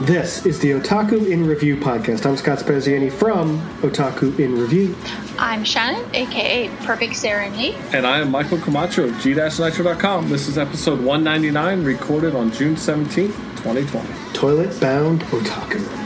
This is the Otaku in Review podcast. I'm Scott Spaziani from Otaku in Review. I'm Shannon, aka Perfect Sarah Lee. And I am Michael Camacho of G-Nitro.com. This is episode 199, recorded on June 17th, 2020. Toilet Bound Otaku.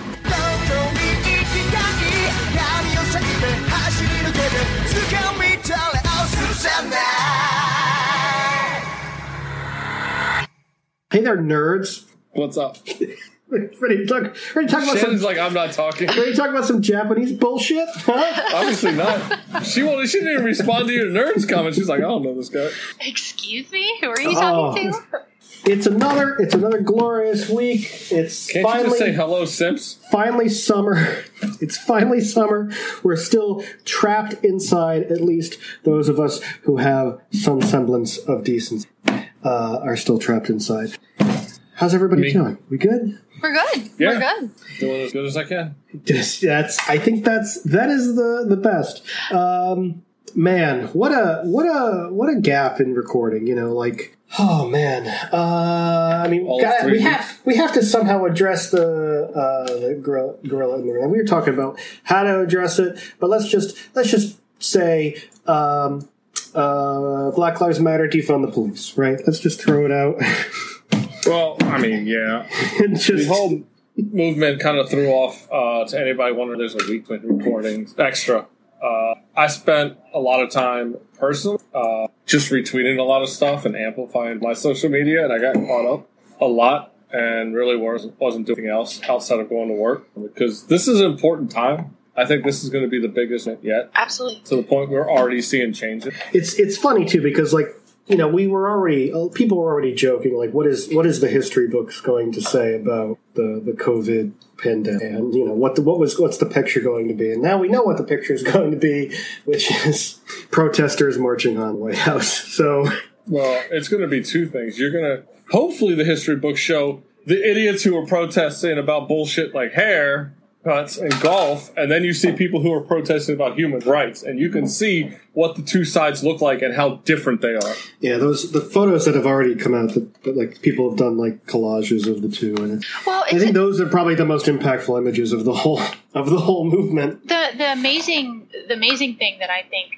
Hey there, nerds. What's up? Ready to talk, ready to talk about Shannon's some, like, I'm not talking. ready to talk about some Japanese bullshit? Huh? Obviously not. She won't, she didn't even respond to your nerds comment. She's like, I don't know this guy. Excuse me? Who are you talking Oh. to? It's another it's another glorious week. It's Can't you finally just say hello, Simps? finally summer. It's finally summer. We're still trapped inside, at least those of us who have some semblance of decency uh, are still trapped inside. How's everybody Me. doing? We good? We're good. Yeah. We're good. Doing as good as I can. Just, that's I think that's that is the the best. Um, man, what a what a what a gap in recording. You know, like oh man. Uh, I mean, All God, we have we have to somehow address the uh, the gorilla, gorilla in the room. We were talking about how to address it, but let's just let's just say. Um, uh, Black Lives Matter, defund the police, right? Let's just throw it out. Well, I mean, yeah. and The whole movement kind of threw off uh, to anybody wondering there's a weekly recording extra. Uh, I spent a lot of time personally uh, just retweeting a lot of stuff and amplifying my social media, and I got caught up a lot and really wasn't, wasn't doing anything else outside of going to work because this is an important time. I think this is going to be the biggest yet Absolutely. to the point we're already seeing changes. it's it's funny too because like you know we were already uh, people were already joking like what is what is the history books going to say about the the covid pandemic and you know what the, what was what's the picture going to be and now we know what the picture is going to be which is protesters marching on the white house so Well, it's going to be two things. You're going to hopefully the history books show the idiots who are protesting about bullshit like hair cuts and golf, and then you see people who are protesting about human rights, and you can see what the two sides look like and how different they are. yeah those the photos that have already come out that, that like people have done like collages of the two and Well, i it's think those are probably the most impactful images of the whole of the whole movement the the amazing the amazing thing that I think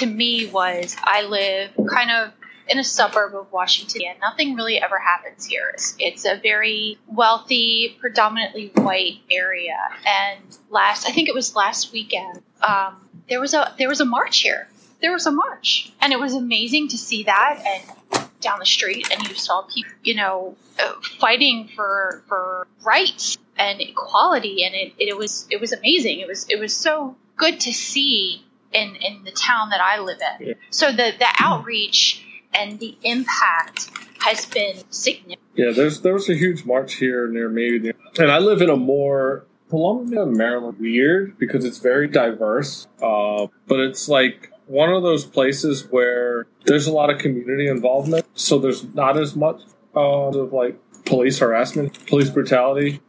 to me was I live kind of in a suburb of Washington and nothing really ever happens here. It's, it's a very wealthy, predominantly white area. And last I think it was last weekend, um, there was a there was a march here. There was a march. And it was amazing to see that and down the street and you saw people, you know, uh, fighting for for rights and equality and it, it was it was amazing. It was it was so good to see in in the town that I live in. So the the outreach and the impact has been significant. Yeah, there's there was a huge march here near me, and I live in a more Columbia, Maryland, weird because it's very diverse. Uh, but it's like one of those places where there's a lot of community involvement, so there's not as much uh, of like police harassment, police brutality.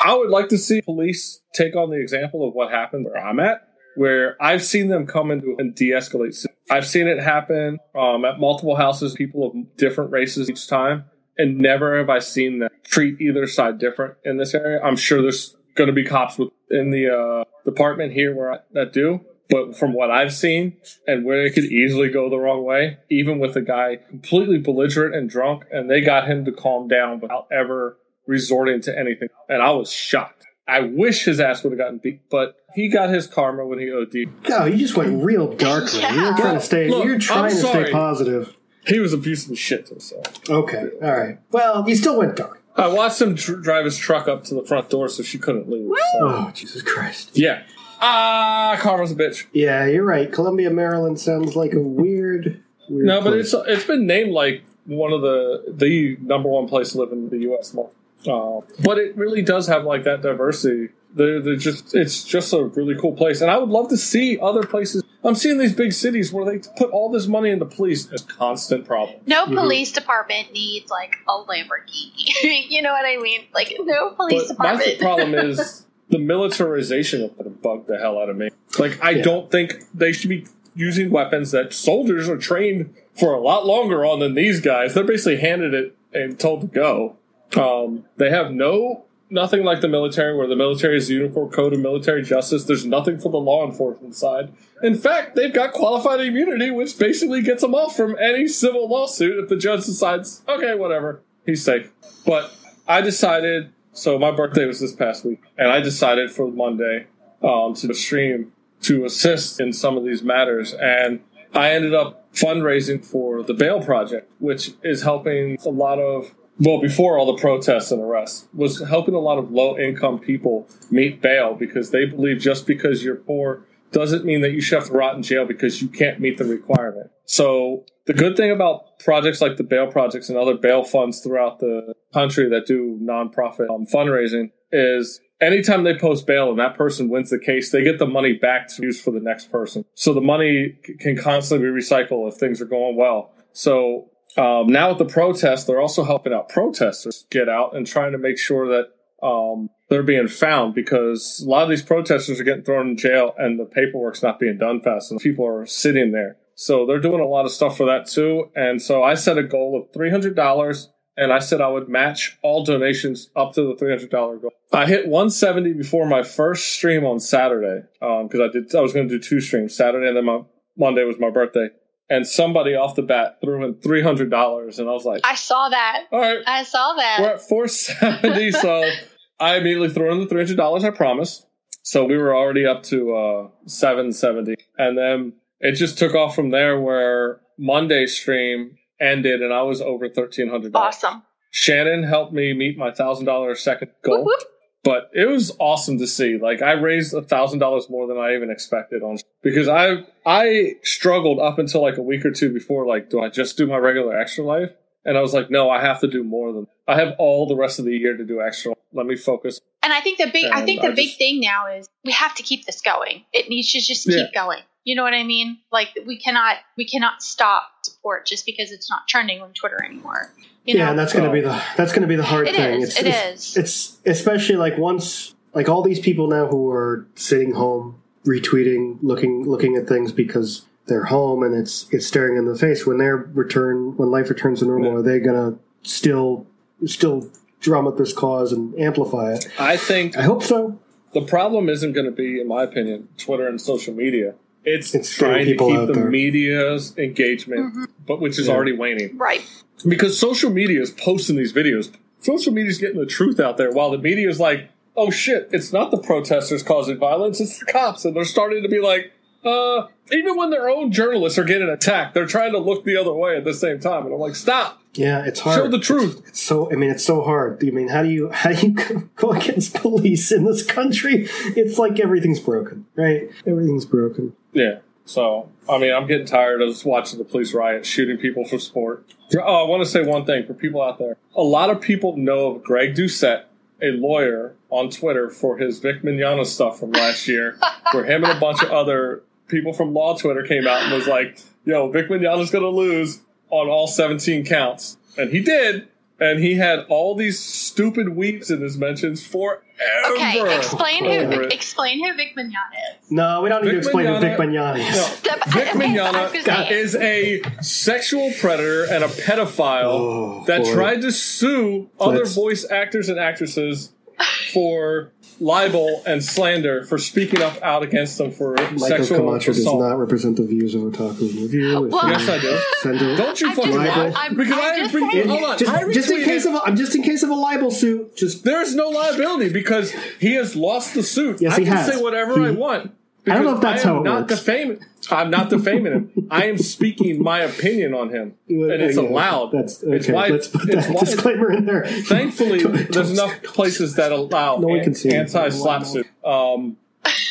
I would like to see police take on the example of what happened where I'm at, where I've seen them come into and de-escalate. I've seen it happen um, at multiple houses, people of different races each time, and never have I seen them treat either side different in this area. I'm sure there's going to be cops within the uh, department here where I, that do. But from what I've seen and where it could easily go the wrong way, even with a guy completely belligerent and drunk, and they got him to calm down without ever resorting to anything. And I was shocked. I wish his ass would have gotten beat, but he got his karma when he OD'd. God, you just went real dark. man. You were Yeah. trying to stay. Look, you're trying I'm to stay positive. He was a piece of shit to himself. Okay, all right. Well, you still went dark. I watched him tr- drive his truck up to the front door so she couldn't leave. So, Oh, Jesus Christ. yeah. Ah, karma's a bitch. Yeah, you're right. Columbia, Maryland sounds like a weird, weird. No, but place. it's it's been named like one of the the number one place to live in the U.S. Uh, but it really does have like that diversity. They're, they're just it's just a really cool place, and I would love to see other places. I'm seeing these big cities where they put all this money into police. It's a constant problem. No Mm-hmm. police department needs like a Lamborghini. you know what I mean? Like no police But my department. th- problem is the militarization of it bugged the hell out of me. Like I Yeah. don't think they should be using weapons that soldiers are trained for a lot longer on than these guys. They're basically handed it and told to go. Um, they have no nothing like the military, where the military is the uniform code of military justice. There's nothing for the law enforcement side. In fact, they've got qualified immunity, which basically gets them off from any civil lawsuit if the judge decides, okay, whatever, he's safe. But I decided, so my birthday was this past week, and I decided for Monday um, to stream to assist in some of these matters. And I ended up fundraising for the Bail Project, which is helping a lot of well, before all the protests and arrests, was helping a lot of low income people meet bail because they believe just because you're poor doesn't mean that you should have to rot in jail because you can't meet the requirement. So the good thing about projects like the bail projects and other bail funds throughout the country that do nonprofit um, fundraising is anytime they post bail and that person wins the case, they get the money back to use for the next person. So the money can constantly be recycled if things are going well. So um, now with the protests, they're also helping out protesters get out and trying to make sure that um, they're being found because a lot of these protesters are getting thrown in jail and the paperwork's not being done fast and people are sitting there. So they're doing a lot of stuff for that too. And so I set a goal of $300 and I said I would match all donations up to the $300 goal. I hit 170 before my first stream on Saturday because um, I did I was going to do two streams, Saturday and then my Monday was my birthday and somebody off the bat threw in three hundred dollars, and I was like, I saw that. All right, I saw that. We're at four seventy, so I immediately threw in the three hundred dollars I promised. So we were already up to uh, seven seventy, and then it just took off from there. Where Monday stream ended, and I was over thirteen hundred. Awesome. Shannon helped me meet my thousand dollar second goal. Whoop, whoop but it was awesome to see. Like I raised a thousand dollars more than I even expected on because I I struggled up until like a week or two before. Like, do I just do my regular extra life? And I was like, no, I have to do more than. I have all the rest of the year to do extra. Let me focus. And I think the big, I think the I big just, thing now is we have to keep this going. It needs to just keep yeah. going. You know what I mean? Like we cannot, we cannot stop support just because it's not trending on Twitter anymore. You yeah, know? and that's going to be oh. the that's going to be the hard it thing. Is, it's, it it's, is. It's especially like once like all these people now who are sitting home retweeting, looking looking at things because they're home and it's it's staring in the face. When their return, when life returns to normal, yeah. are they going to still still drum up this cause and amplify it? I think. I hope so. The problem isn't going to be, in my opinion, Twitter and social media. It's, it's trying to keep the there. media's engagement, mm-hmm. but which is yeah. already waning. Right because social media is posting these videos. Social media is getting the truth out there, while the media is like, "Oh shit, it's not the protesters causing violence; it's the cops," and they're starting to be like, "Uh." Even when their own journalists are getting attacked, they're trying to look the other way at the same time, and I'm like, "Stop!" Yeah, it's hard. Show the truth. It's, it's so. I mean, it's so hard. I mean, how do you how do you go against police in this country? It's like everything's broken, right? Everything's broken. Yeah. So, I mean, I'm getting tired of just watching the police riot, shooting people for sport. Oh, I want to say one thing for people out there. A lot of people know of Greg Doucette, a lawyer on Twitter for his Vic Mignogna stuff from last year, where him and a bunch of other people from Law Twitter came out and was like, yo, Vic Mignogna's going to lose on all 17 counts. And he did and he had all these stupid weeps in his mentions forever. Okay, explain who explain who Vic Mignogna is. No, we don't need to explain Mignogna, who Vic Mignogna is. No, Vic Mignogna is a sexual predator and a pedophile oh, that boy. tried to sue other Let's... voice actors and actresses for libel and slander for speaking up out against them for Michael sexual Camacho assault. does not represent the views of Otaku Review. Well, yes, I do. Send it. Don't you fucking libel? because I'm I just hold on. Just, just in case of a, I'm just in case of a libel suit. Just there's no liability because he has lost the suit. Yes, I can has. say whatever he, I want. I don't know if that's how it not works. Defaming, I'm not defaming him. I am speaking my opinion on him, and it's yeah, allowed. That's okay. It's why, Let's put that why, disclaimer in there. Thankfully, there's enough places that allow no one can see anti-SLAPP suit um,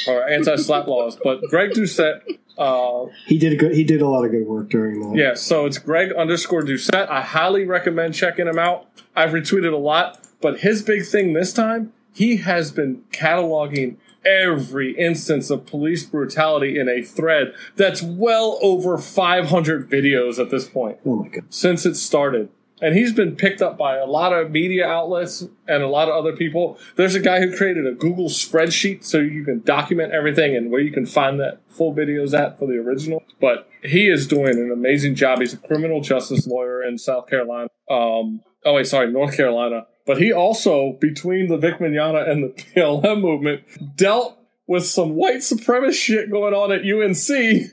or anti-SLAPP laws. But Greg Doucette. Uh, he did a good. He did a lot of good work during that. Yeah, so it's Greg underscore Doucette. I highly recommend checking him out. I've retweeted a lot, but his big thing this time, he has been cataloging every instance of police brutality in a thread that's well over 500 videos at this point. Oh my god! Since it started, and he's been picked up by a lot of media outlets and a lot of other people. There's a guy who created a Google spreadsheet so you can document everything and where you can find that full videos at for the original. But he is doing an amazing job. He's a criminal justice lawyer in South Carolina. Um, oh wait, sorry, North Carolina. But he also, between the Vic Mignogna and the BLM movement, dealt with some white supremacist shit going on at UNC,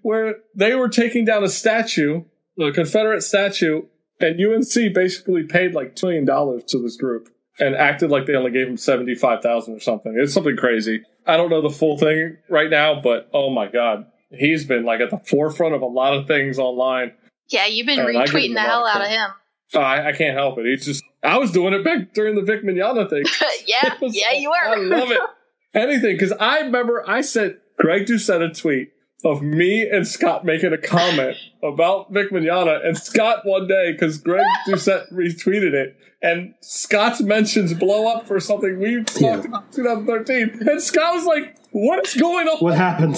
where they were taking down a statue, a Confederate statue, and UNC basically paid like two million dollars to this group and acted like they only gave him seventy five thousand or something. It's something crazy. I don't know the full thing right now, but oh my god, he's been like at the forefront of a lot of things online. Yeah, you've been And retweeting the hell out of credit. Him. I, I can't help it. He's just I was doing it back during the Vic Mignogna thing. yeah, was- yeah, you were. I love it. Anything because I remember I sent Greg Doucette a tweet of me and Scott making a comment about Vic Mignogna, and Scott one day because Greg Doucette retweeted it, and Scott's mentions blow up for something we talked Yeah. about 2013, and Scott was like, "What is going on?" What happened?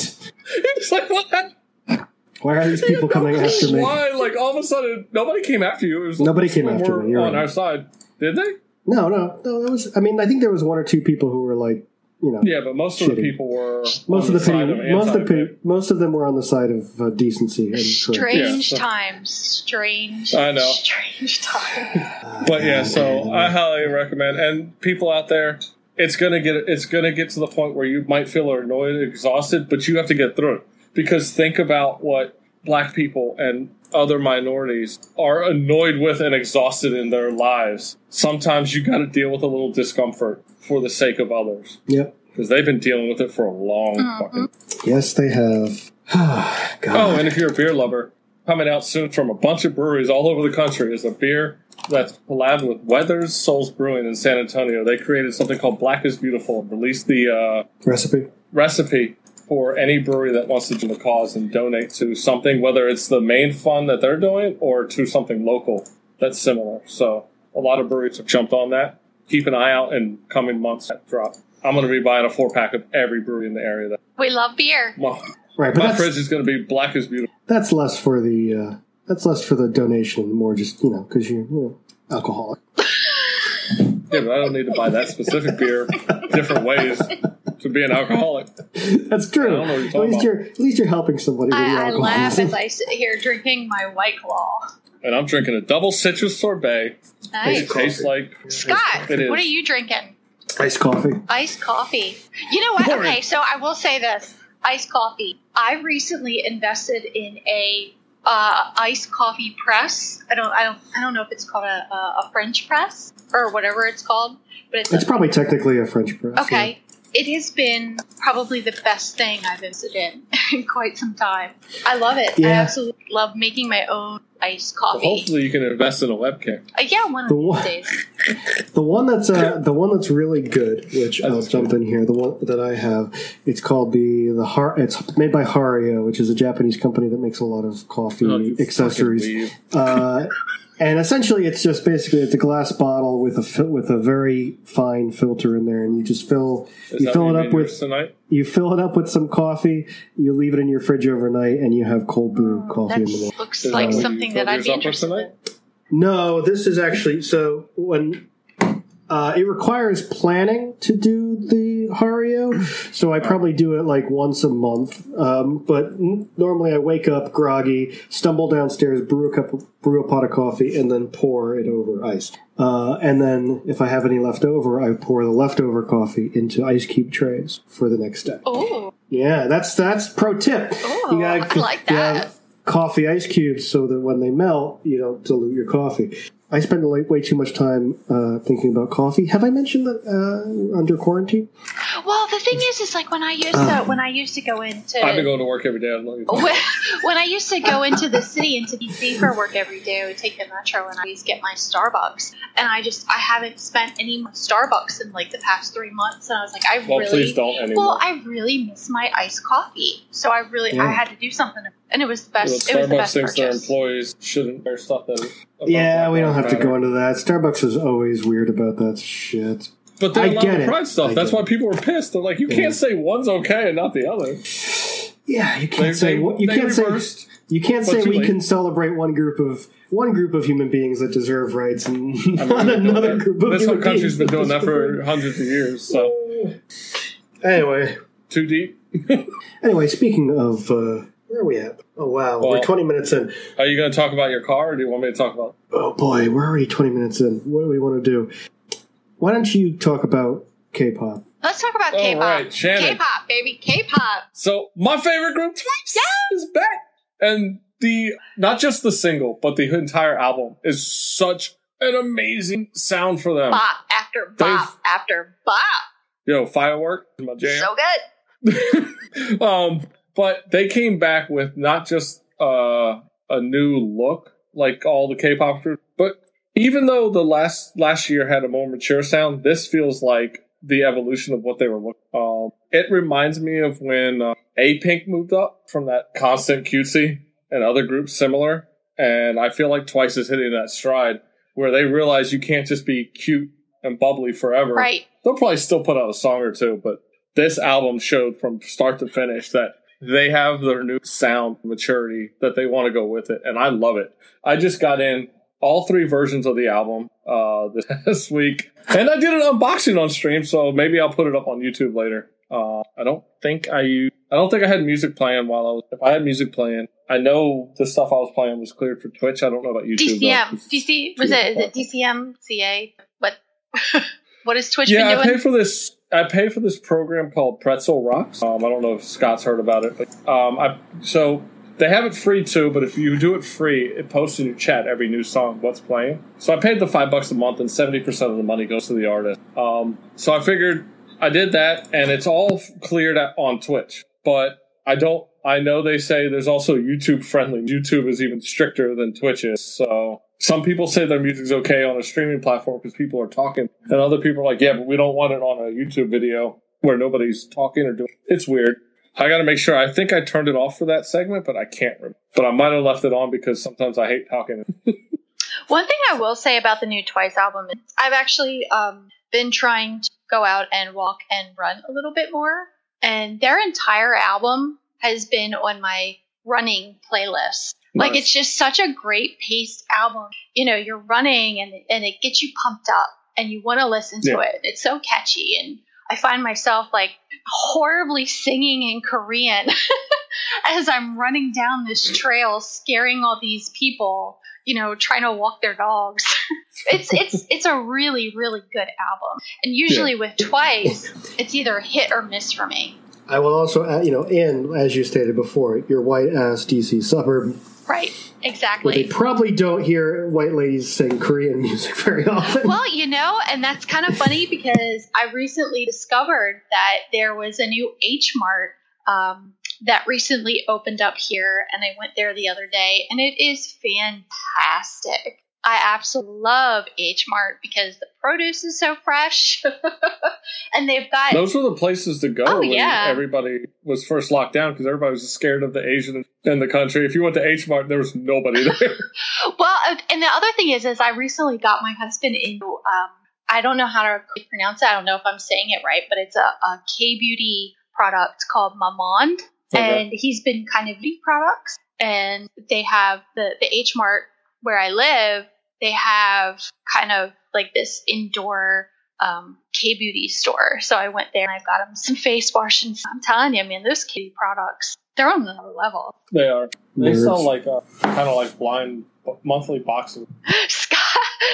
He's like, "What?" Why are these people coming after me? Why? Like all of a sudden, nobody came after you. It was Nobody came after me, you're on right. our side, did they? No, no, no. That was. I mean, I think there was one or two people who were like, you know, Yeah, but most of the people were most on of the the side people, of most of the anti-Vic. most of them were on the side of uh, decency and. Strange Yeah. times. Strange. I know. Strange times. But yeah, so I highly recommend. And people out there, it's gonna get it's gonna get to the point where you might feel annoyed, exhausted, but you have to get through it. Because think about what black people and other minorities are annoyed with and exhausted in their lives. Sometimes you got to deal with a little discomfort for the sake of others Yep. because they've been dealing with it for a long Mhm. fucking. Yes, they have. God. Oh, and if you're a beer lover, coming out soon from a bunch of breweries all over the country is a beer that's collabed with Weathered Souls Brewing in San Antonio. They created something called Black is Beautiful and released the uh, recipe. recipe for any brewery that wants to join the cause and donate to something, whether it's the main fund that they're doing or to something local that's similar. So a lot of breweries have jumped on that. Keep an eye out in coming months that drop. I'm going to be buying a four pack of every brewery in the area. That We love beer. my, Right, but my that's fridge is going to be Black is Beautiful. that's less for the uh, that's less for the donation, more just you know because you're you know, alcoholic. Yeah, but I don't need to buy that specific beer different ways to be an alcoholic. That's true. I don't know what you're at least about. you're at least you're helping somebody with your I, I laugh as I sit here drinking my White Claw. And I'm drinking a double citrus sorbet. Nice. It tastes like Scott, It is. what are you drinking? Iced coffee. Iced coffee. You know what? Boring. Okay, so I will say this: iced coffee. I recently invested in a uh, iced coffee press. I don't, I don't, I don't know if it's called a, a, a French press or whatever it's called, but it's, It's a, probably technically a French press. okay. It has been probably the best thing I've invested in in quite some time. I love it. I absolutely love making my own iced well, coffee. hopefully you can invest in a webcam. Uh, yeah, one of The these one- days. The one that's uh, the one that's really good, which I'll That's jump in here. The one that I have, it's called the the Har. It's made by Hario, which is a Japanese company that makes a lot of coffee Oh, accessories. uh, and essentially, it's just basically it's a glass bottle with a fil- with a very fine filter in there, and you just fill Is you fill it up with tonight. you fill it up with some coffee, you leave it in your fridge overnight, and you have cold brew oh, coffee in the morning. That looks like that something that I'd be interested in. No, this is actually so when uh, it requires planning to do the Hario, so I probably do it like once a month. Um, but n- normally I wake up groggy, stumble downstairs, brew a cup, brew a pot of coffee, and then pour it over ice. Uh, and then if I have any left over, I pour the leftover coffee into ice cube trays for the next day. Oh, Yeah, that's that's pro tip. oh, I like that. Coffee ice cubes so that when they melt, you don't dilute your coffee. I spend way, too much time uh, thinking about coffee. Have I mentioned that uh, under quarantine? Well, the thing is, is like when I used to um. when I used to go into I've been going to work every day. I don't when, when I used to go into the city into DC for work every day, I would take the metro and I always get my Starbucks. And I just I haven't spent any Starbucks in like the past three months, and I was like, I Well, really please don't anymore. well, I really miss my iced coffee. So I really Yeah. I had to do something, and it was the Well, best. it was the Starbucks best thinks their employees shouldn't wear stuff that. Yeah, Black we don't Lives have to go into that. Starbucks is always weird about that shit. But they I allow the pride stuff. I That's why it. people were pissed. They're like, you Yeah. can't say one's okay and not the other. Yeah, you can't They, say they, you can't say. You can't say we late. can celebrate one group of one group of human beings that deserve rights and I mean, not we've been doing another group of This whole country's been doing that for hundreds of years. So Anyway, too deep. anyway, speaking of uh, where are we at? Oh wow, we're twenty minutes in. Are you going to talk about your car, or do you want me to talk about? Oh boy, we're already twenty minutes in. What do we want to do? Why don't you talk about K-pop? Let's talk about All K-pop. right, Shannon. K-pop, baby, K-pop. So my favorite group, Twice, is back, and the not just the single, but the entire album is such an amazing sound for them. Bop after bop after bop. Yo, firework, my jam. So good. um, but they came back with not just uh, a new look like all the K-pop groups, but even though the last last year had a more mature sound, this feels like the evolution of what they were looking. Um, it reminds me of when uh, Apink moved up from that constant cutesy and other groups similar, and I feel like Twice is hitting that stride where they realize you can't just be cute and bubbly forever Right. they'll probably still put out a song or two, but this album showed from start to finish that they have their new sound maturity that they want to go with it, and I love it. I just got in all three versions of the album uh, this week, and I did an unboxing on stream, so maybe I'll put it up on YouTube later. Uh, I don't think I I don't think I had music playing while I was. If I had music playing, I know the stuff I was playing was cleared for Twitch. I don't know about YouTube. though. DCM. DC was it? Is it DCM? CA? What? what has Twitch yeah, been I doing? pay for this. I pay for this program called Pretzel Rocks. Um, I don't know if Scott's heard about it, but um, I so they have it free too. But if you do it free, it posts in your chat every new song what's playing. So I paid the five bucks a month, and seventy percent of the money goes to the artist. Um, so I figured I did that, and it's all cleared on Twitch. But I don't. I know they say there's also YouTube friendly. YouTube is even stricter than Twitch is. So some people say their music's okay on a streaming platform because people are talking, and other people are like, yeah, but we don't want it on a YouTube video where nobody's talking or doing. It's weird. I got to make sure. I think I turned it off for that segment, but I can't remember. But I might have left it on because sometimes I hate talking. One thing I will say about the new Twice album is I've actually um, been trying to go out and walk and run a little bit more, and their entire album has been on my running playlist. Like it's just such a great paced album. You know, you're running and and it gets you pumped up, and you want to listen to Yeah. it. It's so catchy, and I find myself like horribly singing in Korean as I'm running down this trail, scaring all these people you know, trying to walk their dogs. it's it's it's a really really good album, and usually with Twice, it's either hit or miss for me. I will also, add, you know, and as you stated before, your white ass DC suburb, Right, where they probably don't hear white ladies sing Korean music very often. Well, you know, and that's kind of funny because I recently discovered that there was a new H Mart um, that recently opened up here, and I went there the other day, and it is fantastic. I absolutely love H Mart because the produce is so fresh, and they've got Those were the places to go Oh, when yeah. everybody was first locked down because everybody was scared of the Asian in the country. If you went to H Mart, there was nobody there. Well, and the other thing is, is I recently got my husband into. Um, I don't know how to pronounce it. I don't know if I'm saying it right, but it's a, a K beauty product called Mamonde, Okay. and he's been kind of beauty products, and they have the the H Mart where I live. They have kind of like this indoor um, K beauty store. So I went there and I got him some face wash, and I'm telling you, man, those K products they're on another level. they are. They Nerds. sell like uh, kind of like blind monthly boxes. Scott,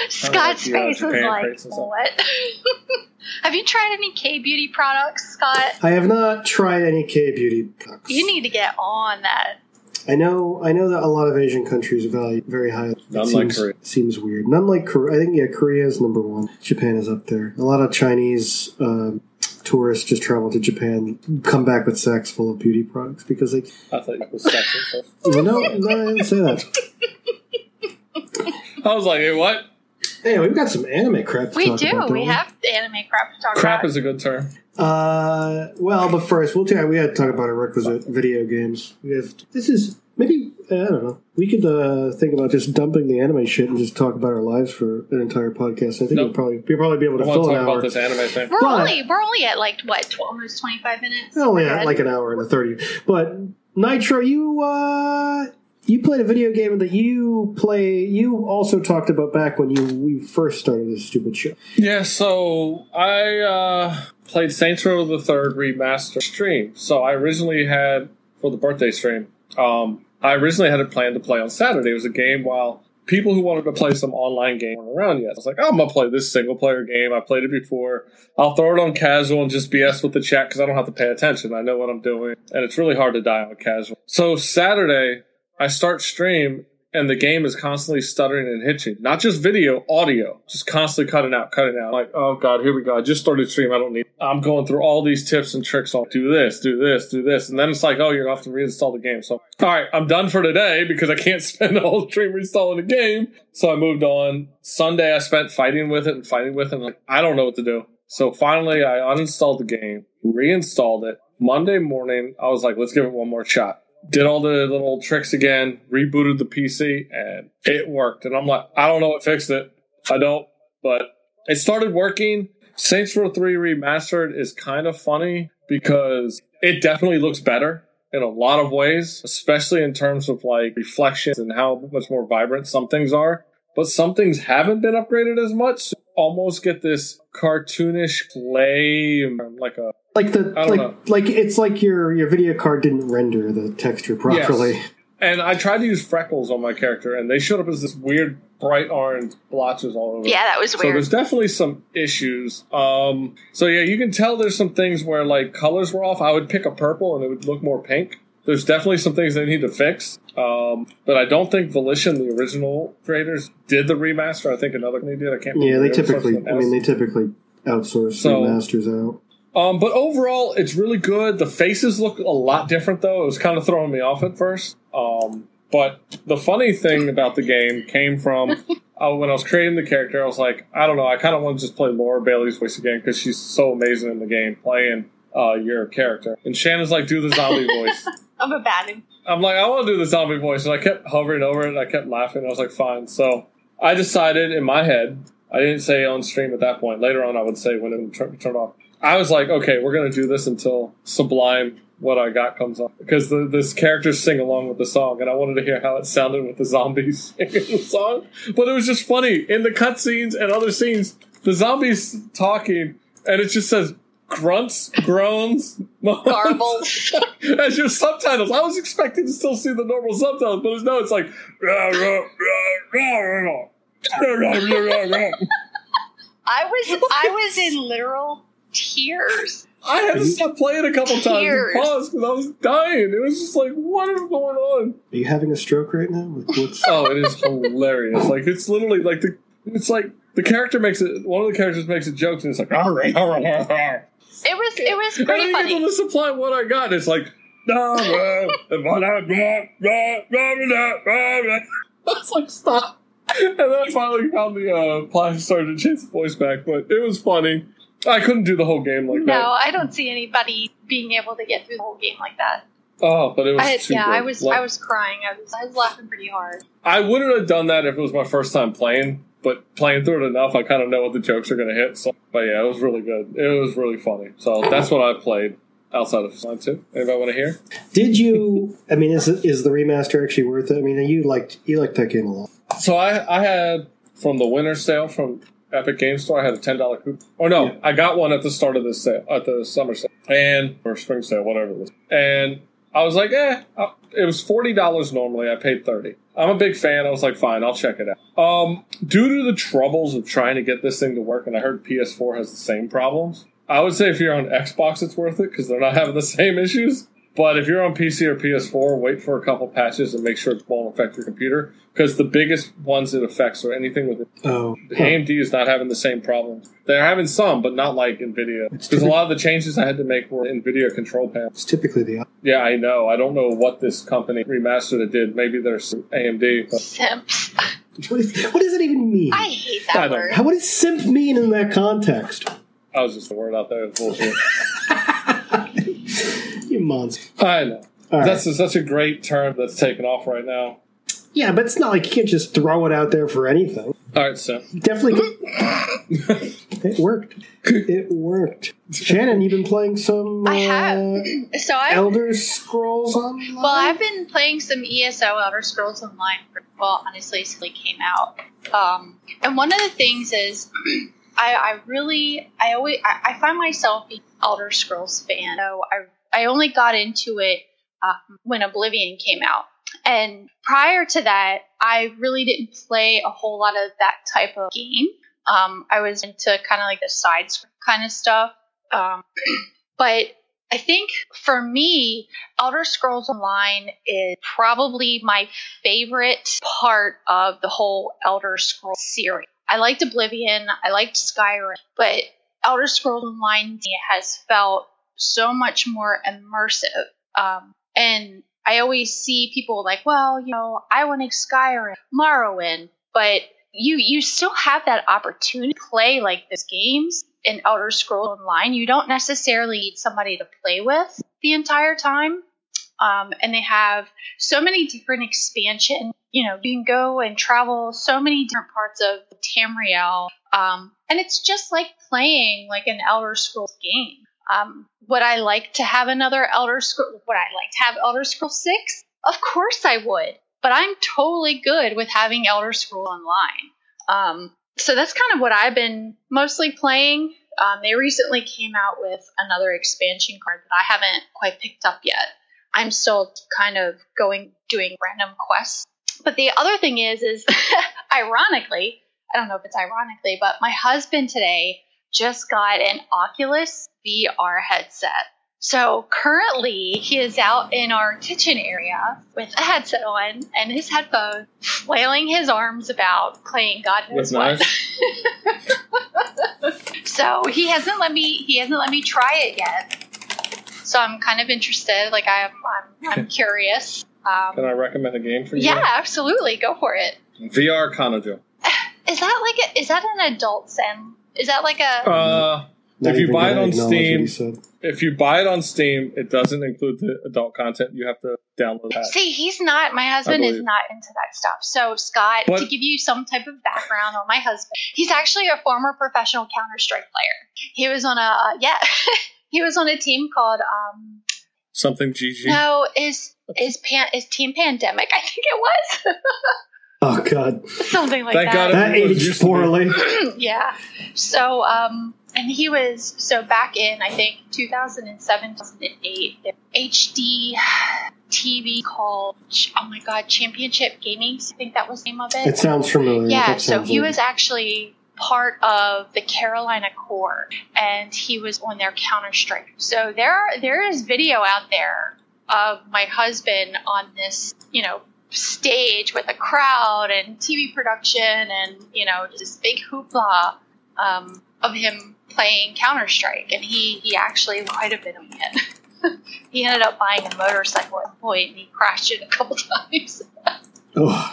Scott's the, uh, face was like, crates and stuff. what? Have you tried any K beauty products, Scott? I have not tried any K beauty products. You need to get on that. I know. I know that a lot of Asian countries value very high. None It like seems, Korea. Seems weird. None like Korea. I think yeah, Korea is number one. Japan is up there. A lot of Chinese um tourists just travel to Japan, come back with sacks full of beauty products because they. I thought it was sexy. So. You know, no, I didn't say that. I was like, hey, what? Anyway, we've got some anime crap. To We talk do. About, don't we have anime crap to talk Crap about. Crap is a good term. Uh, well, but first, we'll talk. We had to talk about our requisite video games. We have this is maybe I don't know. We could uh, think about just dumping the anime shit and just talk about our lives for an entire podcast. I think Nope. we'll probably we'll probably be able to want fill talk an about hour. this anime thing. we're But- only we're only at like what tw- almost twenty five minutes. Oh We're yeah, good. like an hour and a thirty. But Nitro, you uh, you played a video game that you play. You also talked about back when you we first started this stupid show. Yeah, so I uh, played Saints Row the Third remaster stream. So I originally had for the birthday stream. Um, I originally had a plan to play on Saturday. It was a game while people who wanted to play some online game weren't around yet. I was like, I'm gonna play this single player game. I played it before. I'll throw it on casual and just BS with the chat because I don't have to pay attention. I know what I'm doing, and it's really hard to die on casual. So Saturday, I start stream and the game is constantly stuttering and hitching. Not just video, audio, just constantly cutting out, cutting out. Like, oh god, here we go. I just started stream. I don't need. I'm going through all these tips and tricks on do this, do this, do this, and then it's like, oh, you're gonna have to reinstall the game. So, all right, I'm done for today because I can't spend the whole stream reinstalling the game. So I moved on. Sunday, I spent fighting with it and fighting with it. And like, I don't know what to do. So finally, I uninstalled the game, reinstalled it. Monday morning, I was like, let's give it one more shot did all the little tricks again, rebooted the PC, and it worked. And I'm like, I don't know what fixed it. I don't, but it started working. Saints Row 3 Remastered is kind of funny because it definitely looks better in a lot of ways, especially in terms of like reflections and how much more vibrant some things are. But some things haven't been upgraded as much. Almost get this cartoonish play, like a like the like know. like it's like your your video card didn't render the texture properly. Yes. And I tried to use freckles on my character, and they showed up as this weird bright orange blotches all over. Yeah, that was weird. So there's definitely some issues. Um, so yeah, you can tell there's some things where like colors were off. I would pick a purple and it would look more pink. There's definitely some things they need to fix. Um, but I don't think Volition, the original creators, did the remaster. I think another company did. I can't. Yeah, they typically. I mean, they typically outsource so, remasters out. Um, but overall, it's really good. The faces look a lot different, though. It was kind of throwing me off at first. Um, but the funny thing about the game came from uh, when I was creating the character. I was like, I don't know. I kind of want to just play Laura Bailey's voice again because she's so amazing in the game playing uh, your character. And Shannon's like, do the zombie voice. I'm a bad. I'm like, I want to do the zombie voice, and I kept hovering over it. and I kept laughing. I was like, fine. So I decided in my head. I didn't say on stream at that point. Later on, I would say when it turned off. I was like, okay, we're gonna do this until Sublime what I got comes up because the, this characters sing along with the song, and I wanted to hear how it sounded with the zombies singing the song. But it was just funny in the cutscenes and other scenes, the zombies talking, and it just says grunts, groans, garbles as your subtitles. I was expecting to still see the normal subtitles, but no, it's like. I was I was in literal tears. I had to stop playing a couple times and pause because I was dying. It was just like, what is going on? Are you having a stroke right now? oh, it is hilarious. Like it's literally like the it's like the character makes it. One of the characters makes a joke and it's like, all right, all right, all right. It was it was pretty and funny. And to supply what I got. It's like. I was like, stop. And then I finally found the uh, plastic started to change the voice back, but it was funny. I couldn't do the whole game like no, that. No, I don't see anybody being able to get through the whole game like that. Oh, but it was I, yeah. Good. I was I was crying. I was I was laughing pretty hard. I wouldn't have done that if it was my first time playing, but playing through it enough, I kind of know what the jokes are going to hit. So, but yeah, it was really good. It was really funny. So that's what I played outside of Slime Two. Anybody want to hear? Did you? I mean, is is the remaster actually worth it? I mean, you liked you liked that game a lot. So I I had from the winter sale from Epic Game Store. I had a ten dollar coupon. Oh no, yeah. I got one at the start of this sale, at the summer sale, and or spring sale, whatever it was. And I was like, eh, it was forty dollars normally. I paid thirty. I'm a big fan. I was like, fine, I'll check it out. Um, due to the troubles of trying to get this thing to work, and I heard PS4 has the same problems. I would say if you're on Xbox, it's worth it because they're not having the same issues. But if you're on PC or PS4, wait for a couple patches and make sure it won't affect your computer because the biggest ones it affects are anything with oh, AMD is not having the same problems. They're having some, but not like Nvidia. Because a lot of the changes I had to make were Nvidia control panels. It's typically the yeah, I know. I don't know what this company remastered it did. Maybe there's AMD. But. Simps. What, is, what does it even mean? I hate that I word. How, what does simp mean in that context? I was just the word out there. Bullshit. you monster. I know. Right. That's a, such a great term that's taken off right now. Yeah, but it's not like you can't just throw it out there for anything. All right, so Definitely, it worked. It worked. Shannon, you've been playing some. I have. Uh, So I Elder Scrolls Online. well, I've been playing some ESO Elder Scrolls Online for well, honestly, since it came out. Um, and one of the things is, I, I really, I always, I, I find myself being an Elder Scrolls fan. So I, I only got into it uh, when Oblivion came out. And prior to that, I really didn't play a whole lot of that type of game. Um, I was into kind of like the side kind of stuff. Um, but I think for me, Elder Scrolls Online is probably my favorite part of the whole Elder Scrolls series. I liked Oblivion, I liked Skyrim, but Elder Scrolls Online has felt so much more immersive. Um, and I always see people like, well, you know, I want to Skyrim, Morrowind, but you you still have that opportunity to play like these games in Elder Scrolls Online. You don't necessarily need somebody to play with the entire time. Um, and they have so many different expansion. You know, you can go and travel so many different parts of Tamriel, um, and it's just like playing like an Elder Scrolls game. Um, would I like to have another Elder Scrolls? Would I like to have Elder Scrolls Six? Of course I would, but I'm totally good with having Elder Scrolls Online. Um, so that's kind of what I've been mostly playing. Um, they recently came out with another expansion card that I haven't quite picked up yet. I'm still kind of going doing random quests. But the other thing is, is ironically, I don't know if it's ironically, but my husband today just got an Oculus VR headset. So currently, he is out in our kitchen area with a headset on and his headphones, flailing his arms about, playing God knows what. so he hasn't let me. He hasn't let me try it yet. So I'm kind of interested. Like I'm, I'm, I'm curious. Um, can I recommend a game for you? yeah, absolutely. Go for it. VR Kanojo. Is that like a, is that an adult sim? Is that like a Uh, if you buy it on Steam, if you buy it on Steam, it doesn't include the adult content. You have to download that. See, he's not. My husband is not into that stuff. So, Scott, What? to give you some type of background on my husband, he's actually a former professional Counter Strike player. He was on a uh, yeah, he was on a team called um Something GG. no is is pan is Team Pandemic. I think it was Oh God, something like Thank that. God that aged used to be. poorly. yeah. So, um, and he was so back in I think 2007, 2008, the HD TV called oh my god Championship Gaming. I think that was the name of it. It sounds familiar. yeah. That So he like- was actually part of the Carolina Core, and he was on their Counter Strike. So there, are, there is video out there of my husband on this, you know, stage with a crowd and TV production and you know just this big hoopla um, of him playing Counter Strike, and he he actually quite a bit of it. he ended up buying a motorcycle at point, and he crashed it a couple times. Oh,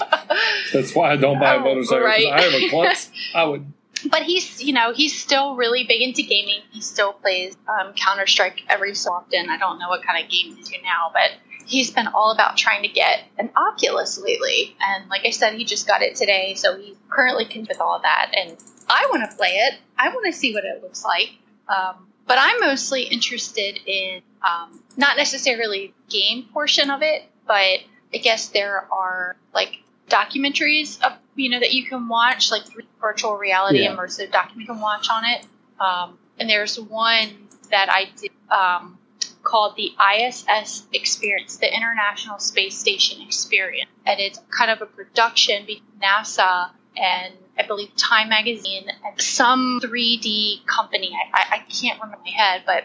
That's why I don't buy a Oh, right. I have a klutz. I would. but he's you know he's still really big into gaming. He still plays um, Counter Strike every so often. I don't know what kind of games he's do now, but he's been all about trying to get an Oculus lately. And like I said, he just got it today, so he's currently with all of that. And I want to play it. I want to see what it looks like. Um, but I'm mostly interested in um, not necessarily game portion of it, but I guess there are like documentaries of you know that you can watch like virtual reality Yeah. immersive document you can watch on it um, and there's one that i did um, called the iss experience the international space station experience. And it's kind of a production between nasa and i believe time magazine and some 3d company. I, I, can't remember my head but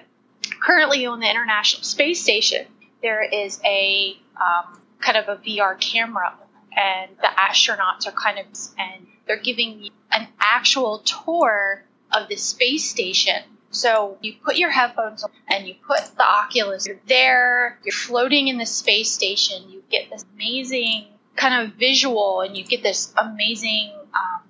currently on the international space station there is a um, kind of a vr camera. And the astronauts are kind of and they're giving you an actual tour of the space station so you put your headphones on and you put the oculus. You're there you're floating in the space station. You get this amazing kind of visual and you get this amazing um,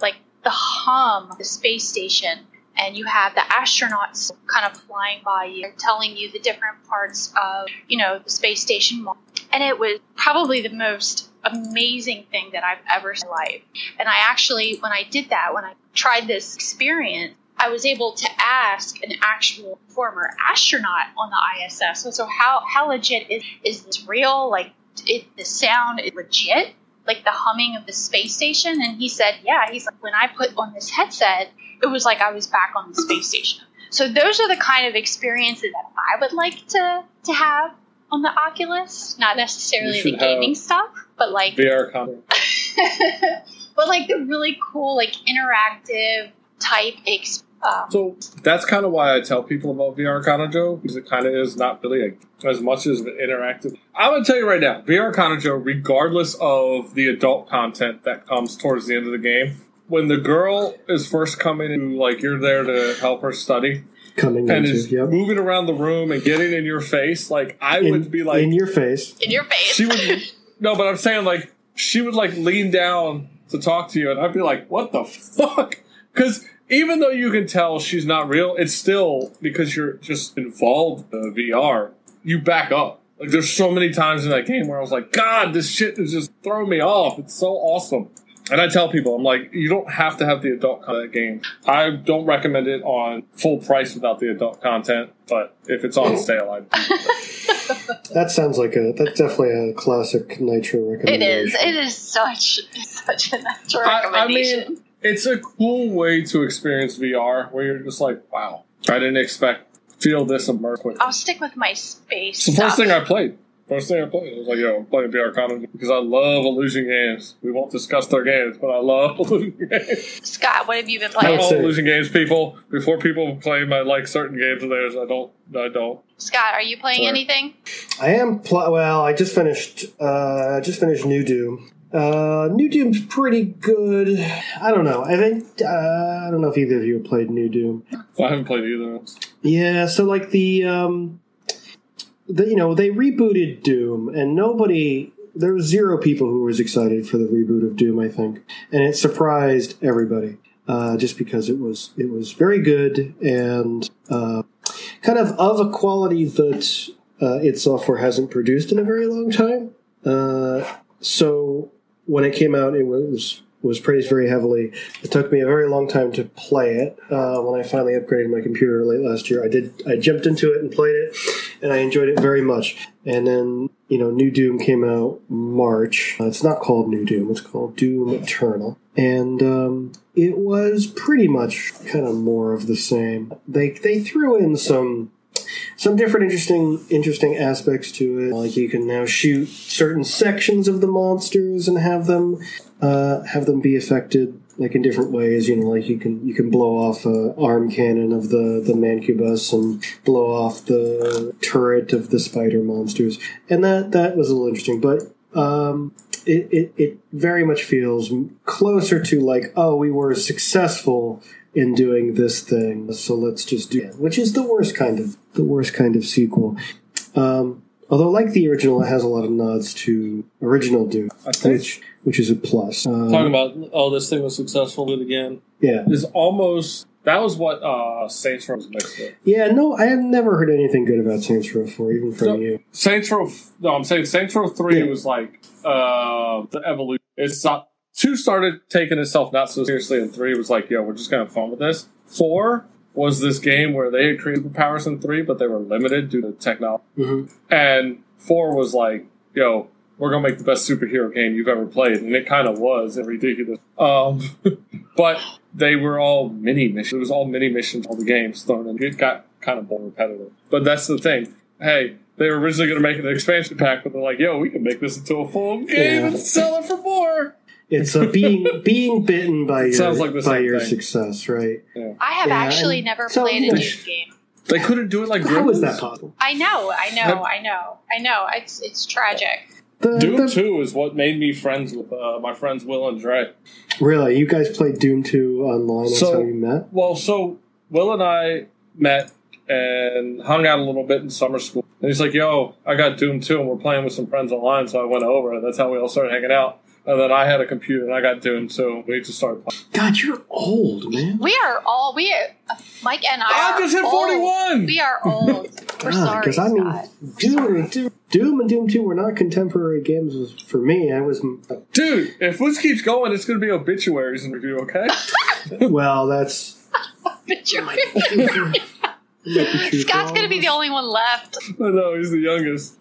like the hum of the space station. And you have the astronauts kind of flying by you telling you the different parts of you know the space station. And it was probably the most amazing thing that I've ever seen in life. And I actually, when I did that, when I tried this experience, I was able to ask an actual former astronaut on the ISS. So, so how, how legit is, is this real? Like, it, the sound is legit? Like the humming of the space station? And he said, yeah. He's like, when I put on this headset, it was like I was back on the space station. So those are the kind of experiences that I would like to, to have on the Oculus. Not necessarily the gaming stuff, but like VR content. but like the really cool, like interactive type. Ex- um, So that's kind of why I tell people about VR Kanojo because it kind of is not really a, as much as an interactive. I'm gonna tell you right now, VR Kanojo, regardless of the adult content that comes towards the end of the game, when the girl is first coming in, like you're there to help her study Coming and into is yep. moving around the room and getting in your face, like I in, would be like, in your face. in your face. she would no, but I'm saying like she would like lean down to talk to you, and I'd be like, "What the fuck?" Because even though you can tell she's not real, it's still because you're just involved in the VR. You back up. Like there's so many times in that game where I was like, "God, this shit is just throwing me off." It's so awesome. And I tell people, I'm like, you don't have to have the adult content game. I don't recommend it on full price without the adult content, but if it's on sale, I'd That sounds like a that's definitely a classic Nitro recommendation. It is. It is such such an extra I, I recommendation. mean, it's a cool way to experience VR where you're just like, wow, I didn't expect feel this immersed quick. I'll stick with my space. It's the first thing I played. First thing I played, I was like, yo, I'm playing VR Content because I love illusion games. We won't discuss their games, but I love illusion games. Scott, what have you been I playing? would love say- illusion games, people. Before people claim I like certain games of theirs, I don't. I don't. Scott, are you playing Sorry. anything? I am pl- well. I just finished. Uh, I just finished New Doom. Uh, New Doom's pretty good. I don't know. I think uh, I don't know if either of you have played New Doom. I haven't played either. Yeah, so like the um the you know, they rebooted Doom and nobody there was zero people who was excited for the reboot of Doom, I think. And it surprised everybody. Uh, just because it was it was very good and uh, kind of of a quality that uh, id Software hasn't produced in a very long time. Uh, so when it came out, it was was praised very heavily. It took me a very long time to play it. Uh, when I finally upgraded my computer late last year, I did. I jumped into it and played it, and I enjoyed it very much. And then you know, New Doom came out March. Uh, it's not called New Doom. It's called Doom Eternal, and um, it was pretty much kind of more of the same. They they threw in some some different interesting interesting aspects to it. Like you can now shoot certain sections of the monsters and have them uh, have them be affected like in different ways. You know, like you can you can blow off a arm cannon of the the mancubus and blow off the turret of the spider monsters, and that that was a little interesting, but. Um, it, it, it very much feels closer to like, oh, we were successful in doing this thing, so let's just do it, which is the worst kind of the worst kind of sequel. Um, although, like the original, it has a lot of nods to original Doom, which which is a plus. Um, talking about oh, this thing was successful. Do it again. yeah, Is almost that was what uh, Saints Row was mixed with. yeah. No, I have never heard anything good about Saints Row Four, even from No. you. Saints Row. No, I'm saying Saints Row Three Yeah. was like uh, the evolution. It's not two started taking itself not so seriously, and three was like, yo, we're just gonna have fun with this. Four was this game where they had created superpowers in three, but they were limited due to technology. hmm And four was like, yo, we're gonna make the best superhero game you've ever played, and it kind of was and ridiculous. Um, but they were all mini missions. It was all mini missions, all the games thrown in. It got kind of more repetitive. But that's the thing. Hey, they were originally to make an expansion pack, but they're like, yo, we can make this into a full game Yeah. and sell it for more. It's a being being bitten by your sounds like by your thing. success, right? I have Yeah, actually and never so- played a Yeah. Doom game. They couldn't do it like How is Gremlins. that possible? I know, I know, I know, I know. It's it's tragic. The, Doom the- 2 is what made me friends with uh, my friends Will and Dre. really, you guys played Doom Two online. That's So- how you met. Well, so Will and I met and hung out a little bit in summer school. And he's like, yo, I got Doom 2 and we're playing with some friends online. So I went over and that's how we all started hanging out. Uh, and then I had a computer and I got Doom, so we just started playing. God, you're old, man. We are all we are, Mike and I. I are just hit 41! We are old. We're God, sorry, because I mean, Scott. Doom, and Doom, Doom and Doom Two were not contemporary games for me. I was uh, Dude, if this keeps going, it's going to be obituaries in review, okay? well. That's But you're- might be true for Scott's gonna be the only one left. I know, he's the youngest.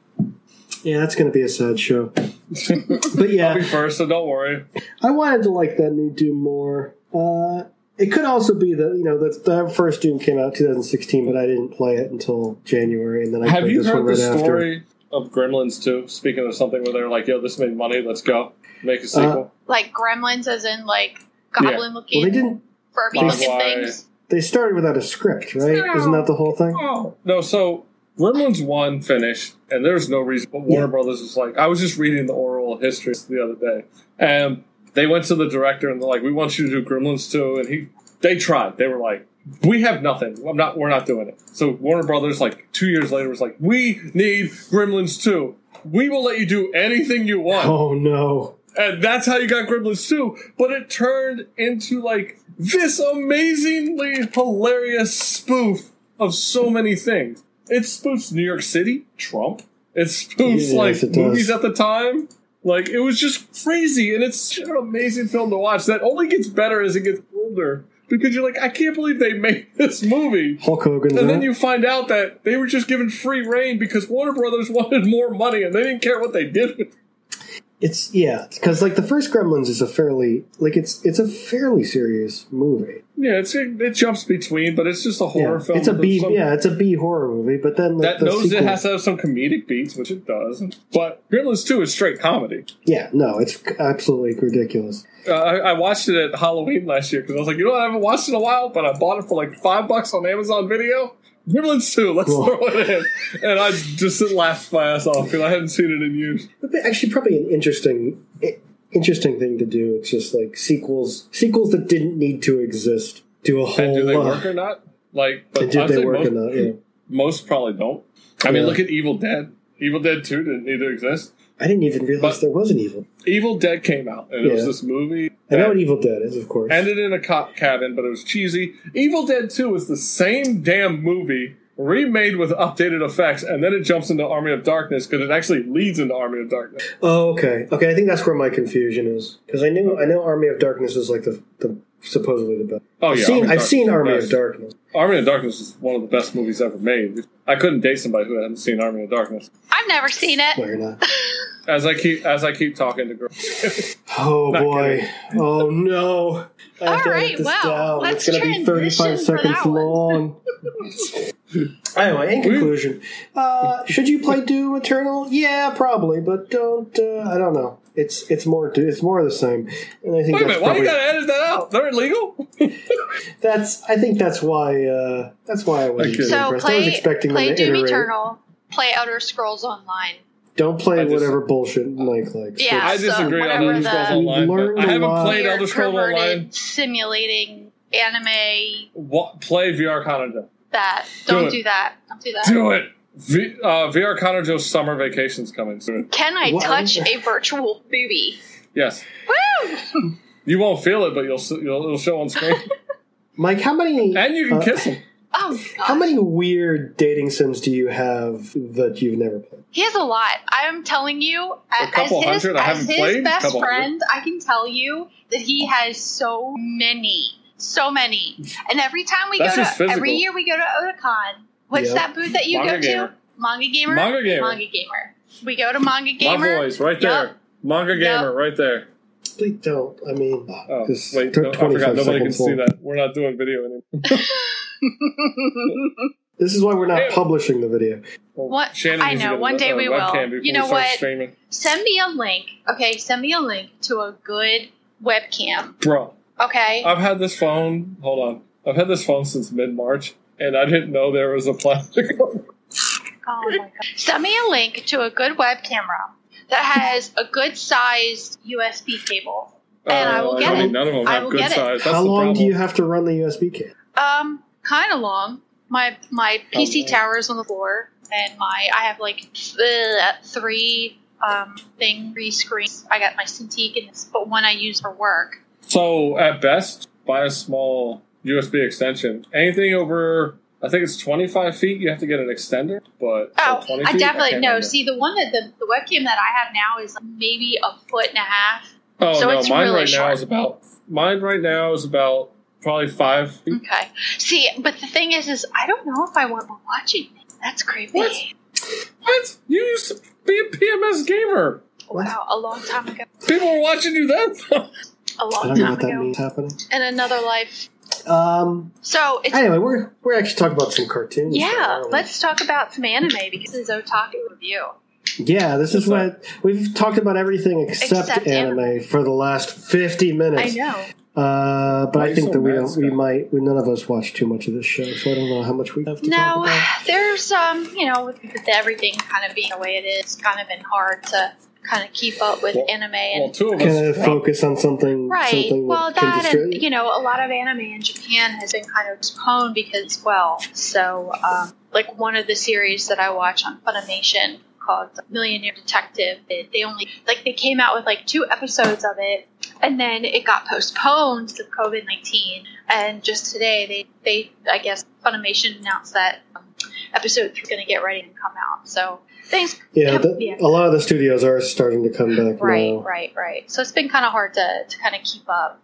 Yeah, that's going to be a sad show. But yeah, I'll yeah, be first, so don't worry. I wanted to like that new Doom more. Uh, it could also be that you know that the first Doom came out 2016, but I didn't play it until January, and then I Have played you this heard one the right after. story of Gremlins too? Speaking of something where they're like, yo, this made money, let's go. Make a sequel. Like gremlins, as in like goblin Well, looking, they didn't. Furby That's looking things. They started without a script, right? Isn't that the whole thing? Oh. No, so Gremlins 1 finished, and there's no reason. But Warner Yeah. Brothers was like, I was just reading the oral history the other day. And they went to the director and they're like, we want you to do Gremlins 2. And he, they tried. They were like, we have nothing. I'm not, we're not doing it. So Warner Brothers, like two years later, was like, we need Gremlins 2. We will let you do anything you want. Oh no! And that's how you got Gremlins 2. But it turned into like this amazingly hilarious spoof of so many things. It spoofs New York City, Trump. It spoofs Yes, like it movies at the time. Like it was just crazy, and it's such an amazing film to watch. That only gets better as it gets older because you're like, I can't believe they made this movie. Hulk Hogan's And then it. you find out that they were just given free reign because Warner Brothers wanted more money and they didn't care what they did with It's yeah, because like the first Gremlins is a fairly like it's it's a fairly serious movie. Yeah, it's it jumps between, but it's just a horror yeah, film. it's a B, some- yeah, it's a B horror movie. But then like, that the knows sequel, it has to have some comedic beats, which it does. But Gremlins 2 is straight comedy. yeah, no, it's absolutely ridiculous. Uh, I, I watched it at Halloween last year because I was like, you know what, I haven't watched it in a while, but I bought it for like five bucks on Amazon Video. Gremlins 2, let's throw it in. And I just laughed my ass off because I hadn't seen it in years. But Actually, probably an interesting interesting thing to do. It's just like sequels sequels that didn't need to exist. Do a whole And do they uh, work or not? Like, but did they work most, or not? Yeah. most probably don't. I mean, Yeah. look at Evil Dead. Evil Dead 2 didn't need to exist. I didn't even realize But- there was an evil. Evil Dead came out, and it was this movie. I know that- what Evil Dead is, of course. ended in a cop cabin, but it was cheesy. Evil Dead 2 is the same damn movie remade with updated effects, and then it jumps into Army of Darkness because it actually leads into Army of Darkness. oh, okay, okay. I think that's where my confusion is because I knew I know Army of Darkness is like the, the supposedly the best. Oh I've yeah, seen Army I've seen Army of Darkness. Army of Darkness is one of the best movies ever made. I couldn't date somebody who hadn't seen Army of Darkness. I've never seen it. Why not? As I keep as I keep talking to girls, Oh Not boy! Oh no! I have All to right, this well, down. let's it's going to be thirty-five transition for seconds that one. long. anyway, in conclusion, uh, should you play Doom Eternal? Yeah, probably, but don't. Uh, I don't know. It's it's more it's more of the same, and I think wait a that's minute, why you gotta edit that out? They're illegal. that's I think that's why uh, that's why I wasn't Okay. So impressed. I was play expecting play Doom iterate. Eternal, play Elder Scrolls Online. Don't play I just- whatever bullshit Mike likes. Yeah. I disagree so disagree on whatever Elder Scrolls the- Online. We've But learned I a haven't played Elder Scrolls Online. simulating anime. What, play VR Kanojo. That Do don't it. do that. Don't do that. Do it. V, uh, VR Kanojo's summer vacation's coming soon. Can I What? touch a virtual booby? Yes, Woo! you won't feel it, but you'll, you'll it'll show on screen, Mike, how many and you can uh, kiss him. Oh God. How many weird dating sims do you have that you've never played? He has a lot. I'm telling you, a- couple as his, hundred? I as haven't his played. best Couple hundred. friend, I can tell you that he has so many, so many. And every time we That's go just to, every year we go to Otakon. What's Yep. that booth that you Manga go Gamer. to? Manga Gamer. Manga Gamer. Manga Gamer. We go to Manga gamer. My Gamer. voice right there. Yup. Manga gamer Yup. right there. They don't. I mean, Oh, wait, took no, I forgot. Nobody can seconds see that. We're not doing video anymore. This is why we're not Hey. publishing the video. What? Shannon I know, one day we will. You know what? Streaming. send me a link. Okay, send me a link to a good webcam. Bro, Okay. I've had this phone. Hold on. I've had this phone since mid March, and I didn't know there was a plastic. cover. Oh my god. Send me a link to a good web camera that has a good sized USB cable. And I will Uh, get mean, it. None of them I have will good get it. size. That's How the long problem. do you have to run the USB cable? Um, kind of long. My my PC long? tower is on the floor, and my I have like th- three um, thing, three screens. I got my Cintiq, and this, but one I use for work. So at best, buy a small USB extension. Anything over, I think it's 25 feet, you have to get an extender. But Oh, 20 I definitely can't no. remember. See, the one that the, the webcam that I have now is maybe a foot and a half. Oh so no, it's mine really right now is about mine right now is about probably five. Okay. See, but the thing is, is I don't know if I want watching. it. That's creepy. What? What? You used to be a PMS gamer. Wow, a long time ago. People were watching you then. A I long don't know time what that ago. means happening. In another life. Um. So it's Anyway, we're we're actually talking about some cartoons. yeah. aren't? Let's talk about some anime because this is Otaku review. Yeah, this is what we've talked about everything except, Except anime, anime. for the last fifty minutes. I minutes. know. Uh, but Why I think so that we don't. We Scott? might. We, none of us watch too much of this show, so I don't know how much we have to talk No, about. there's um, you know, with, with everything kind of being the way it is, it's kind of been hard to kind of keep up with Well- anime and well, two of Kind us. of focus on something. Right. Something Well, that that and you know, a lot of anime in Japan has been kind of postponed because, well, so um, like one of the series that I watch on Funimation called Millionaire Detective, it, they only like they came out with like two episodes of it, and then it got postponed to COVID nineteen. And just today, they they I guess Funimation announced that um, episode three is going to get ready and come out. So things yeah, the, yeah. a lot of the studios are starting to come back right, now. right, right. So it's been kind of hard to to kind of keep up.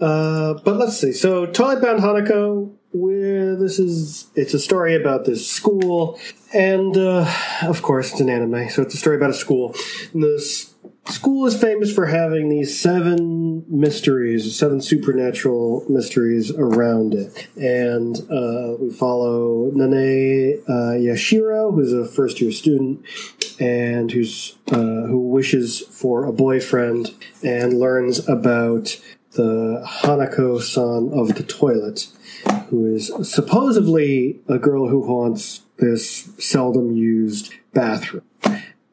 Uh, but let's see. So, Toilet Bound Hanako, where this is, it's a story about this school, and uh, of course, it's an anime, so it's a story about a school. And this school is famous for having these seven mysteries, seven supernatural mysteries around it. And uh, we follow Nene uh, Yashiro, who's a first year student, and who's uh, who wishes for a boyfriend and learns about the Hanako san of the toilet, who is supposedly a girl who haunts this seldom used bathroom.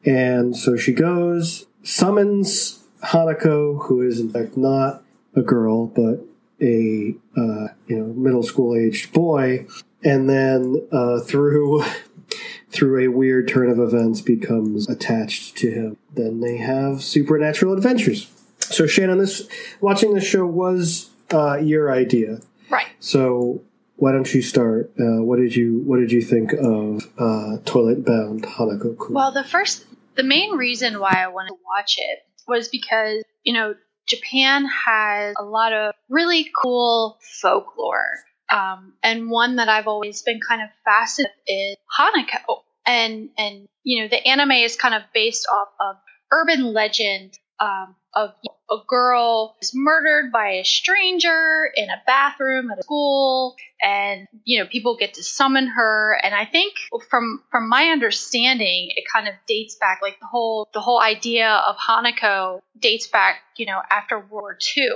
And so she goes, summons Hanako, who is in fact not a girl, but a uh, you know middle school aged boy, and then uh, through through a weird turn of events becomes attached to him. Then they have supernatural adventures. So Shannon, this watching this show was uh, your idea. Right. So why don't you start? Uh, what did you What did you think of uh, Toilet Bound Hanako? Well, the first, the main reason why I wanted to watch it was because, you know, Japan has a lot of really cool folklore. Um, and one that I've always been kind of fascinated with is Hanako. And, and, you know, the anime is kind of based off of urban legend, um, of a girl is murdered by a stranger in a bathroom at a school and you know people get to summon her. And i think from from my understanding it kind of dates back like the whole the whole idea of hanako dates back you know after world war ii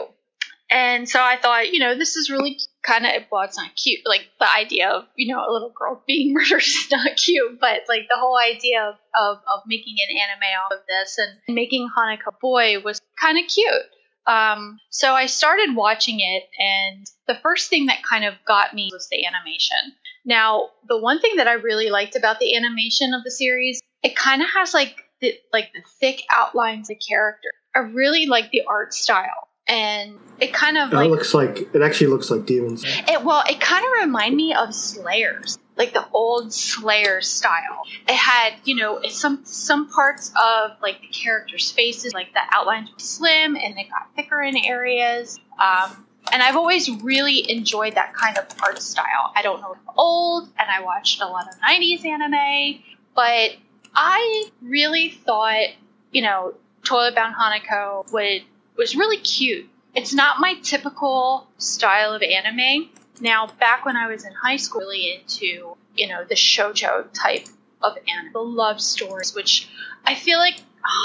and so i thought you know this is really kind of well it's not cute like the idea of you know a little girl being murdered is not cute but like the whole idea of, of, of making an anime out of this and making hanako boy was kind of cute um, so I started watching it, and the first thing that kind of got me was the animation. Now, the one thing that I really liked about the animation of the series, it kind of has like the like the thick outlines of character. I really like the art style, and it kind of it looks like it actually looks like demons. it, well, it kind of reminded me of Slayers, like the old Slayer style. It had, you know, some some parts of like the characters' faces, like the outlines were slim and they got thicker in areas. Um, and I've always really enjoyed that kind of art style. I don't know if I'm old, and I watched a lot of '90s anime, but I really thought, you know, Toilet Bound Hanako would was really cute. It's not my typical style of anime. Now, back when I was in high school, really into you know the shoujo type of anime, the love stories, which I feel like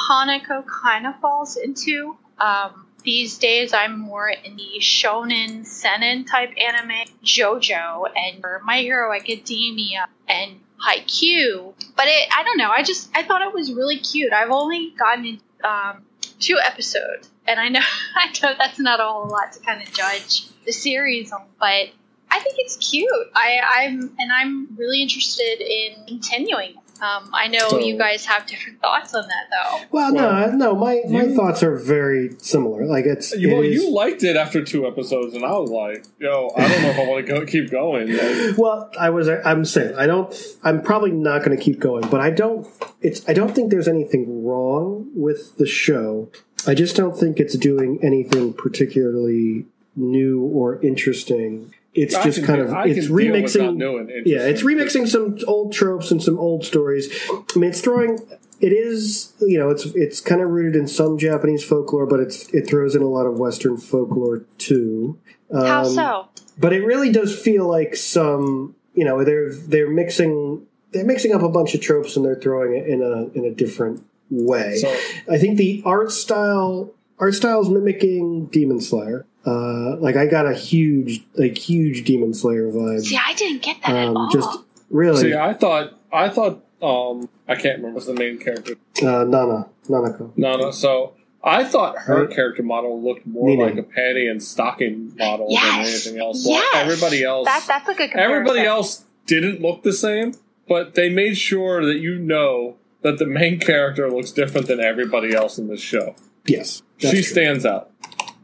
Hanako kind of falls into. Um, these days, I'm more in the shonen seinen type anime, JoJo, and My Hero Academia, and Haikyuu. But it, I don't know. I just I thought it was really cute. I've only gotten um, two episodes, and I know I know that's not a whole lot to kind of judge the series on, but I think it's cute. I, I'm and I'm really interested in continuing. Um, I know So- you guys have different thoughts on that, though. Well, Well, no, no. My my you- thoughts are very similar. Like it's You, it well, is- you liked it after two episodes, and I was like, "Yo, I don't know if I want to go keep going." Like, Well, I was. I'm saying I don't. I'm probably not going to keep going, but I don't. It's. I don't think there's anything wrong with the show. I just don't think it's doing anything particularly new or interesting. It's I just kind do- of. I It's can deal with not remixing. knowing Yeah, it's remixing some old tropes and some old stories. I mean, it's throwing. It is, you know, it's it's kind of rooted in some Japanese folklore, but it's it throws in a lot of Western folklore too. How Um, so? but it really does feel like some you know they're they're mixing they're mixing up a bunch of tropes and they're throwing it in a in a different way So, i think the art style art style's mimicking demon slayer uh like i got a huge like huge demon slayer vibe See, I didn't get that at um all. just really see, I thought, I thought, um, I can't remember what's the main character. uh nana nanako No, no. So I thought her Right. character model looked more Nene. like a panty and stocking model than anything else. Yes. While everybody else, that, that's a good comparison. everybody else didn't look the same, but they made sure that you know that the main character looks different than everybody else in this show. yes she true. stands out.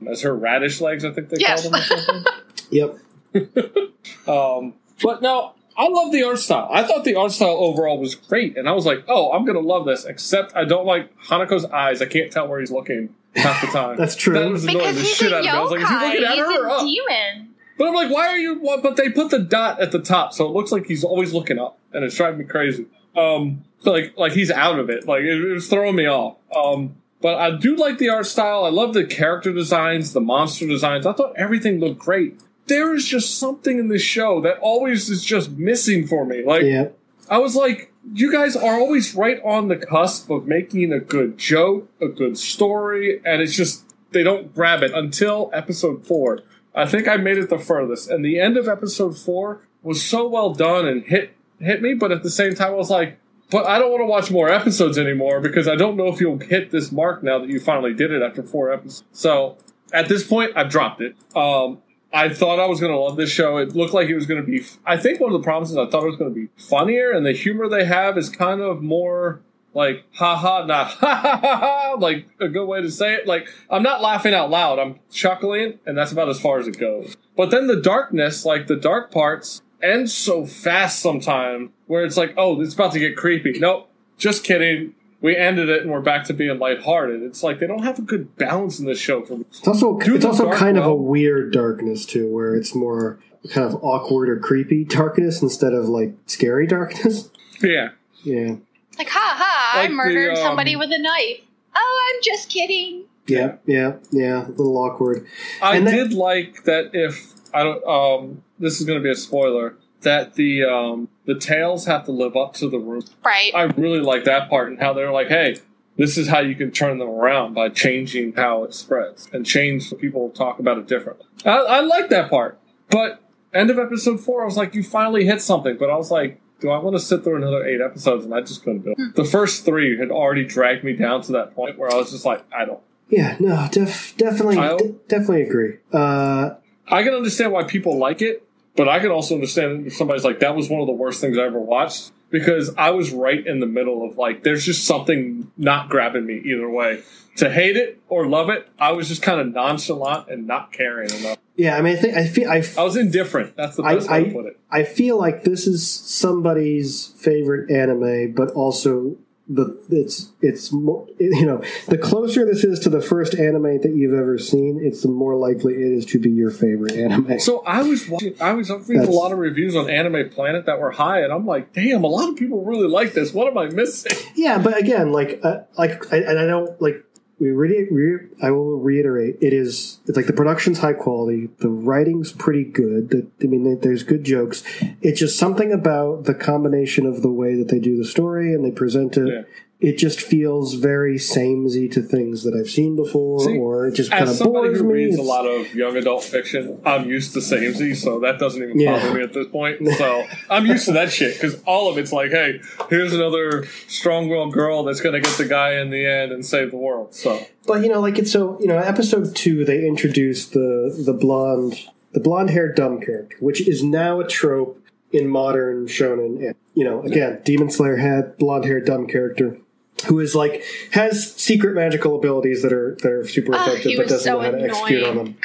As her radish legs, I think they Yes. call them or something. yep Um, but no, I love the art style. I thought the art style overall was great, and I was like, "Oh, I'm gonna love this." Except I don't like Hanako's eyes. I can't tell where he's looking half the time. That's true. That was annoying because the he's shit a out of me. I was like, "Is he yokai. looking at He's her or a up?" demon. But I'm like, "Why are you?" What? But they put the dot at the top, so it looks like he's always looking up, and it's driving me crazy. Um, like like he's out of it. Like it, it was throwing me off. Um, but I do like the art style. I love the character designs, the monster designs. I thought everything looked great. There is just something in this show that always is just missing for me. Like yeah I was like, you guys are always right on the cusp of making a good joke, a good story, and it's just they don't grab it until episode four. I think I made it the furthest, and the end of episode four was so well done and hit hit me, but at the same time, I was like, but I don't want to watch more episodes anymore because I don't know if you'll hit this mark now that you finally did it after four episodes. So at this point, I've dropped it. Um, I thought I was going to love this show. It looked like it was going to be. I think one of the problems is I thought it was going to be funnier, and the humor they have is kind of more like ha ha, not ha ha ha ha. Like a good way to say it. Like I'm not laughing out loud. I'm chuckling, and that's about as far as it goes. But then the darkness, like the dark parts, end so fast sometimes, where it's like, oh, it's about to get creepy. Nope, just kidding. We ended it, and we're back to being lighthearted. It's like they don't have a good balance in this show for me. It's also Do it's also dark kind of a weird darkness too, where it's more kind of awkward or creepy darkness instead of like scary darkness. Yeah. Yeah, Like, ha ha, Like I the, murdered um, somebody with a knife. Oh, I'm just kidding. yeah, yeah, yeah. A little awkward. I And that- did like that if I don't um this is gonna be a spoiler, that the um the tails have to live up to the room. Right. I really like that part and how they're like, hey, this is how you can turn them around by changing how it spreads and change people talk about it differently. I, I like that part. But end of episode four, I was like, you finally hit something, but I was like, do I want to sit through another eight episodes? And I just couldn't do it. The first three had already dragged me down to that point where I was just like, I don't Yeah, no, def, definitely, I'll- definitely agree. Uh, I can understand why people like it, but I can also understand if somebody's like, that was one of the worst things I ever watched because I was right in the middle of like, there's just something not grabbing me either way. To hate it or love it, I was just kind of nonchalant and not caring enough. yeah, I mean, I think I feel I, I was indifferent. That's the I, best way I, to put it. I feel like this is somebody's favorite anime, but also the it's it's you know the closer this is to the first anime that you've ever seen, it's the more likely it is to be your favorite anime. So I was watching, I was reading a lot of reviews on Anime Planet that were high, and I'm like, damn, a lot of people really like this. What am I missing? Yeah, but again, like, uh, like, I, and I don't like. We re- re- I will reiterate. It is. It's like the production's high quality. The writing's pretty good. The, I mean, there's good jokes. It's just something about the combination of the way that they do the story and they present it. Yeah. It just feels very samey to things that I've seen before, See, or it just kind As of somebody bores who me. reads a lot of young adult fiction, I'm used to samey, so that doesn't even Yeah. bother me at this point. So I'm used to that shit because all of it's like, hey, here's another strong-willed girl that's going to get the guy in the end and save the world. So But you know, like it's so you know, episode two they introduced the the blonde the blonde haired dumb character, which is now a trope in modern shonen. And, you know, again, Demon Slayer had blonde haired dumb character who is like has secret magical abilities that are that are super Ah, effective he but doesn't so know how to execute on them.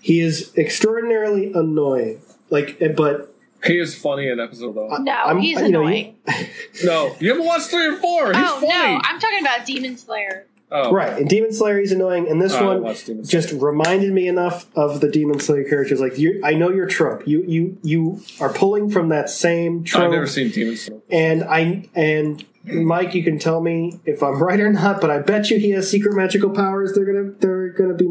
He is extraordinarily annoying. Like, but He is funny in episode though. No, I'm- he's you know, annoying. no, you haven't watched three and four. He's oh funny. no, I'm talking about Demon Slayer. oh, right, and Demon Slayer he's annoying, and this I one watched Demon Slayer. just reminded me enough of the Demon Slayer characters. Like, you, I know your trope. You you you are pulling from that same trope. I've never seen Demon Slayer. and I and Mike, you can tell me if I'm right or not, but I bet you he has secret magical powers. They're gonna they're gonna be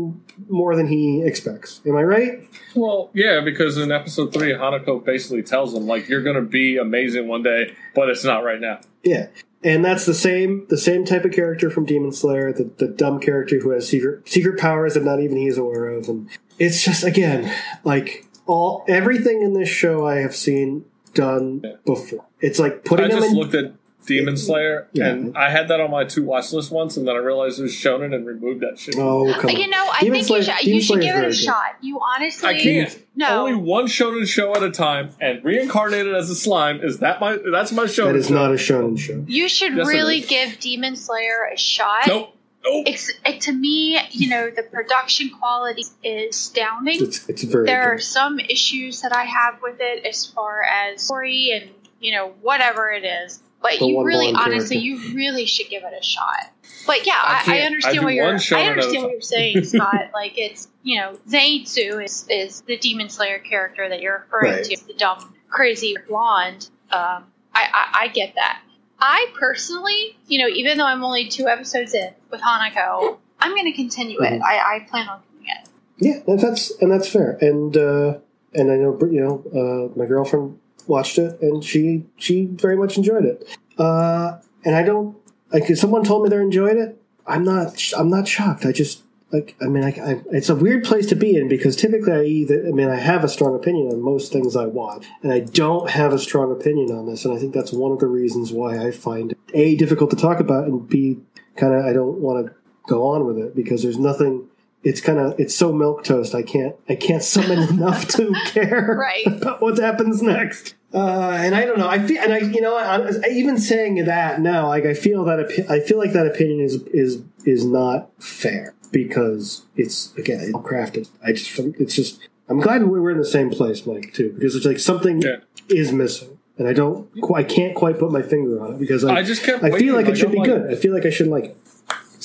more than he expects. Am I right? Well, yeah, because in episode three, Hanako basically tells him like you're gonna be amazing one day, but it's not right now. Yeah. And that's the same the same type of character from Demon Slayer, the, the dumb character who has secret secret powers that not even he's aware of. And it's just again, like all everything in this show I have seen done Yeah. before. It's like putting I them just in looked at Demon Slayer, Yeah. and I had that on my to watch list once, and then I realized it was shonen and removed that shit. Oh come on. You know, I Demon think Slayer- you should, you should give it a very good. shot. You honestly, I can't. No, Only one shonen show at a time, and reincarnated as a slime is that my that's my show. That is not a shonen show. you should Yes, really give Demon Slayer a shot. Nope. Nope. It's it, to me, you know, the production quality is astounding. It's it's very there are some issues that I have with it as far as story and you know whatever it is. But The you really, honestly, character. you really should give it a shot. But yeah, I I, I, can't. I understand what you're. I understand what you're saying, Scott. like it's you know, Zenitsu is is the Demon Slayer character that you're referring Right. to, the dumb, crazy blonde. Um, I, I I get that. I personally, you know, even though I'm only two episodes in with Hanako, I'm going to continue it. Mhm. I, I plan on doing it. Yeah, and that's and that's fair. And uh, and I know you know uh, my girlfriend watched it and she she very much enjoyed it. Uh, and I don't like if someone told me they enjoyed it. I'm not I'm not shocked. I just like I mean I, I, it's a weird place to be in because typically I either I mean I have a strong opinion on most things I watch and I don't have a strong opinion on this and I think that's one of the reasons why I find it a difficult to talk about and b kind of I don't want to go on with it because there's nothing it's kind of it's so milk toast i can't i can't summon enough to care Right. about what happens next uh, and i don't know i feel and i you know I, I, even saying that now like i feel that opi- i feel like that opinion is is is not fair because it's again it's crafted i just it's just i'm glad we were in the same place mike too because it's like something Yeah. is missing and i don't i can't quite put my finger on it because i, I just kept. I waiting, feel like it should I'm be like, good i feel like i should like it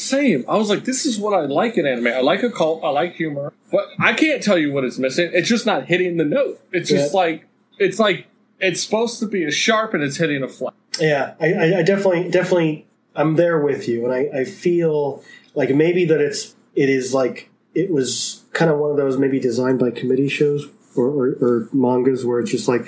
Same. I was like, this is what I like in anime. I like a cult. I like humor. But I can't tell you what it's missing. It's just not hitting the note. It's just Yeah. like it's like it's supposed to be a sharp and it's hitting a flat. Yeah, I, I, I definitely, definitely, I'm there with you, and I, I feel like maybe that it's, it is like it was kind of one of those maybe designed by committee shows or, or, or mangas where it's just like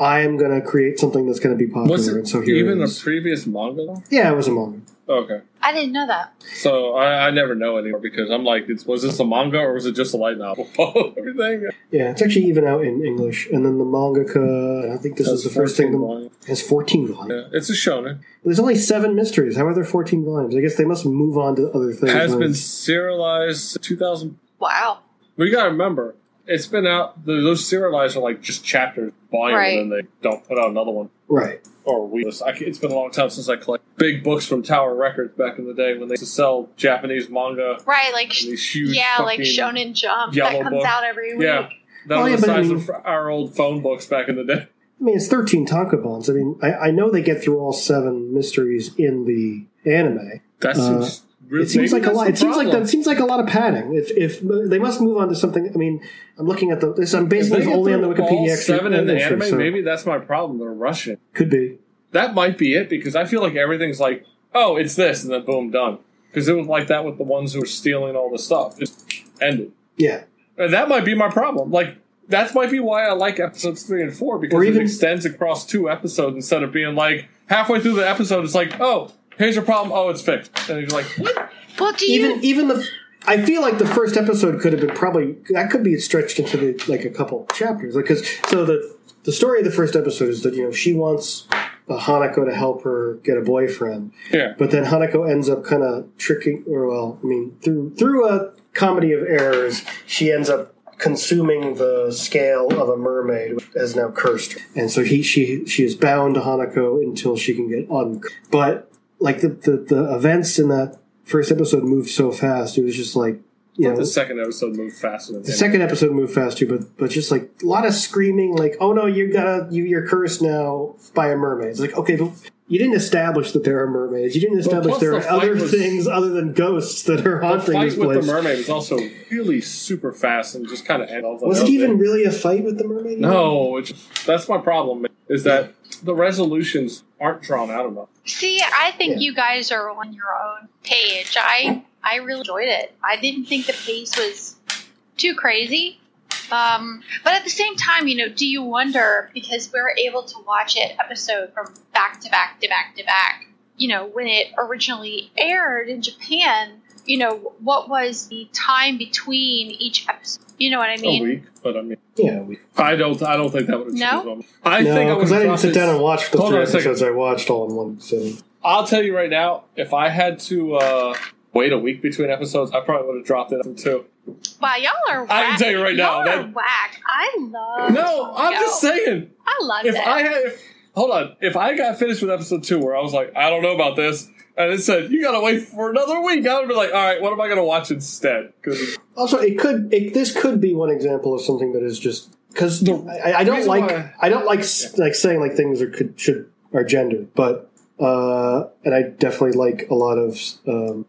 I am going to create something that's going to be popular, Was it and so here even a previous manga? though? yeah, it was a manga. Okay. I didn't know that. So I, I never know anymore because I'm like, it's, was this a manga or was it just a light novel? Everything. Yeah, it's actually even out in English, and then the mangaka. I think this is the first thing. 14 volume. has 14 volumes. Yeah, it's a shonen. There's only seven mysteries. How are there 14 volumes? I guess they must move on to other things. It has been serialized 2000. Wow. Well, you gotta remember, it's been out. Those serialized are like just chapters, volume, Right. and then they don't put out another one. right. Or we. I, it's been a long time since I collected big books from Tower Records back in the day when they used to sell Japanese manga. Right, like these huge yeah, like fucking- Shonen Jump that comes book. out every week. Yeah, that Oh, was yeah, the but I size mean- of our old phone books back in the day. I mean, it's 13 tankobons. I mean, I, I know they get through all seven mysteries in the anime. That Uh, seems. Really, It seems like a lot. It seems like that it seems like a lot of padding. If if they must move on to something. I mean, I'm looking at the. This I'm basing this only on the Wikipedia seven in the entry, anime, so maybe that's my problem. They're rushing. could be. That might be it because I feel like everything's like, oh, it's this, and then boom, done. Because it was like that with the ones who were stealing all the stuff. Just ended. Yeah, And that might be my problem. Like that might be why I like episodes three and four because Or it extends across two episodes instead of being like halfway through the episode. It's like, oh, here's your problem. Oh, it's fixed. And you're like, what? Well, do you? even even the. I feel like the first episode could have been probably that could be stretched into the, like a couple chapters, like because so the the story of the first episode is that you know she wants uh, Hanako to help her get a boyfriend, Yeah. But then Hanako ends up kind of tricking, or well, I mean, through through a comedy of errors, she ends up consuming the scale of a mermaid as now cursed her, and so he she she is bound to Hanako until she can get un. But like the, the the events in that first episode moved so fast, it was just like you know The second episode moved faster than the second episode moved fast too, but but just like a lot of screaming, like "Oh no, you gotta you you're cursed now by a mermaid." It's like okay, but you didn't establish that there are mermaids. You didn't establish there the are other was- things other than ghosts that are The haunting fight this with place. the mermaid was also really super fast and just kind of ended. Was it even really a fight with the mermaid? No, it's, that's my problem. Is that the resolutions aren't drawn out enough. See, I think Yeah. you guys are on your own page. I I really enjoyed it. I didn't think the pace was too crazy. Um, but at the same time, you know, do you wonder because we're able to watch it episode from back to back to back to back? You know, when it originally aired in Japan, you know, what was the time between each episode? You know what I a mean? A week, but I mean, Yeah, we, I don't. I don't think that would have No? changed. them. I think I no, would because I didn't sit it- down and watch the Hold three on a second. episodes I watched all in one sitting. I'll tell you right now, if I had to uh, wait a week between episodes, I probably would have dropped it too. Wow, y'all are whack. I can tell you right now, Y'all are that- whack. I love No, I'm Yo, just saying. I love it. If it. I had, if, hold on, if I got finished with episode two, where I was like, I don't know about this, and it said you gotta wait for another week, I would be like, all right, what am I gonna watch instead? Also, it could it, this could be one example of something that is just because I, I don't like why- I don't like s like saying like things are could should are gendered, but uh, and I definitely like a lot of um,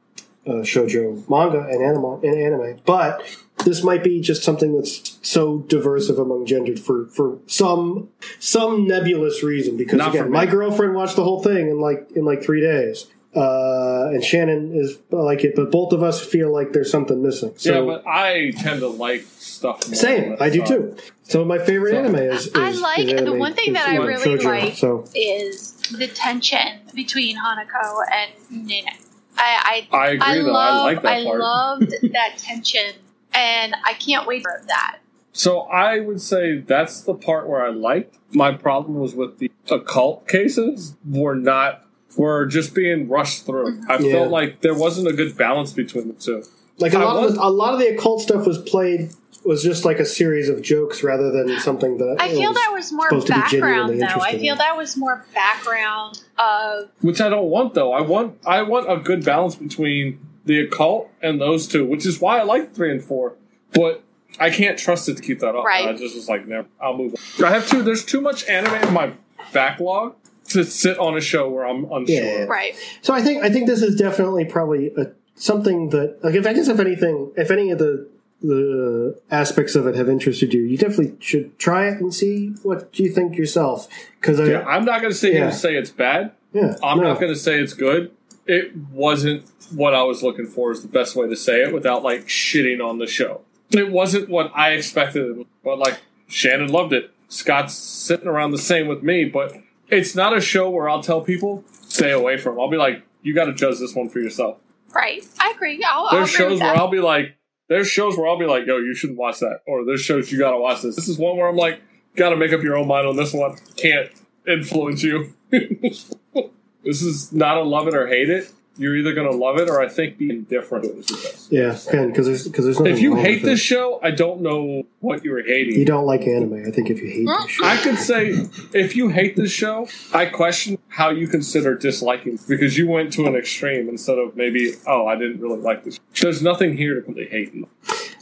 uh, shojo manga and anime and anime, but this might be just something that's so diverse of among gendered for for some some nebulous reason. Because Not again, my girlfriend watched the whole thing in like in like three days. Uh, and Shannon is like it, but both of us feel like there's something missing. So yeah, but I tend to like stuff. More same, I do too. So my favorite So- anime is, is I like- is the one thing that I really shoujo, like- So is the tension between Hanako and Nina. I I, I agree I though. love I like that part. loved that tension, and I can't wait for that. So I would say that's the part where I liked. My problem was with the occult cases were not were just being rushed through. I Yeah. felt like there wasn't a good balance between the two. like a I lot of the, a lot of the occult stuff was played was just like a series of jokes rather than something that I feel was- that was more supposed to be background, though. I interesting. feel that was more background of Which I don't want though. I want I want a good balance between the occult and those two, which is why I like three and four. But I can't trust it to keep that up. Right. I just was like, never. I'll move. On. I have two. There's too much anime in my backlog to sit on a show where I'm unsure. Yeah. right. So I think I think this is definitely probably a, something that like if I guess if anything if any of the the aspects of it have interested you, you definitely should try it and see what you think yourself. Because Yeah, I'm not going to sit here and say it's bad. yeah, I'm no. not going to say it's good. It wasn't what I was looking for. Is the best way to say it without like shitting on the show. It wasn't what I expected. But like Shannon loved it. Scott's sitting around the same with me. But it's not a show where I'll tell people stay away from. I'll be like, you got to judge this one for yourself. Right. I agree. I'll, I'll There's agree shows where. I'll be like, there's shows where I'll be like, yo, you shouldn't watch that. Or there's shows you got to watch this. This is one where I'm like, got to make up your own mind on this one. Can't influence you. this is not a love it or hate it. You're either going to love it or I think be indifferent. to it is. Yeah, because there's because there's nothing If you hate this it. show, I don't know what you're hating. you don't like anime. I think if you hate this show, I could say if you hate this show, I question how you consider disliking because you went to an extreme instead of maybe, oh, I didn't really like this. There's nothing here to completely hate.